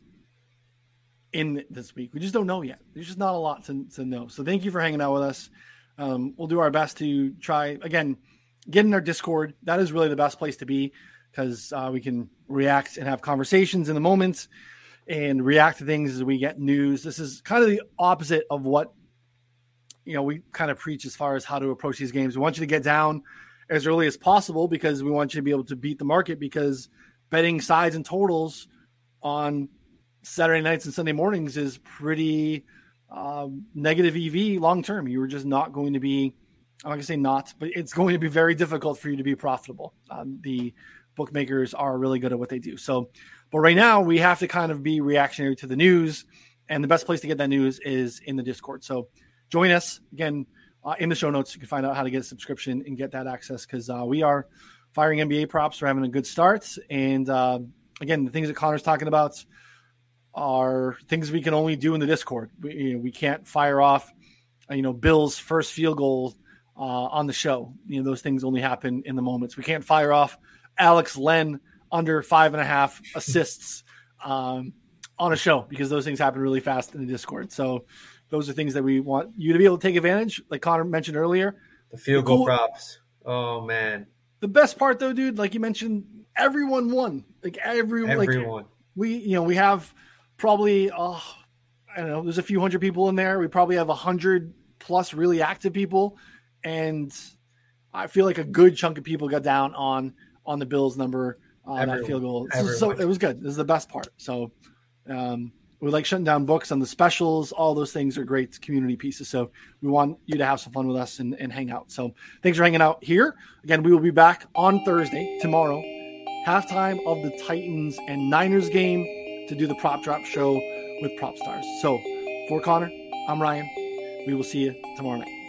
in this week. We just don't know yet. There's just not a lot to, to know. So thank you for hanging out with us. Um, we'll do our best to try again, get in our Discord. That is really the best place to be because uh, we can react and have conversations in the moment and react to things as we get news. This is kind of the opposite of what you know we kind of preach as far as how to approach these games. We want you to get down as early as possible because we want you to be able to beat the market because betting sides and totals on Saturday nights and Sunday mornings is pretty um, negative EV long term. You are just not going to be, I'm not to say not, but it's going to be very difficult for you to be profitable. Um, the bookmakers are really good at what they do. So, but right now we have to kind of be reactionary to the news, and the best place to get that news is in the Discord. So, join us again uh, in the show notes. You can find out how to get a subscription and get that access because uh, we are firing NBA props. We're having a good start, and uh, again, the things that Connor's talking about are things we can only do in the Discord. We, you know, we can't fire off, you know, Bill's first field goal uh, on the show. You know, those things only happen in the moments. We can't fire off Alex Len under five and a half assists um, on a show because those things happen really fast in the Discord. So those are things that we want you to be able to take advantage. Like Connor mentioned earlier, the field goal cool, props. Oh man, the best part though, dude, like you mentioned, everyone won. Like everyone, Everyone. like we, you know, we have probably, oh, I don't know, there's a few hundred people in there. We probably have a hundred plus really active people, and I feel like a good chunk of people got down on on the Bills number uh, that field goal. So, so it was good. This is the best part. So um, we like shutting down books on the specials. All those things are great community pieces. So we want you to have some fun with us and, and hang out. So thanks for hanging out here. Again, we will be back on Thursday, tomorrow, halftime of the Titans and Niners game to do the prop drop show with Prop Stars. So for Connor, I'm Ryan. We will see you tomorrow night.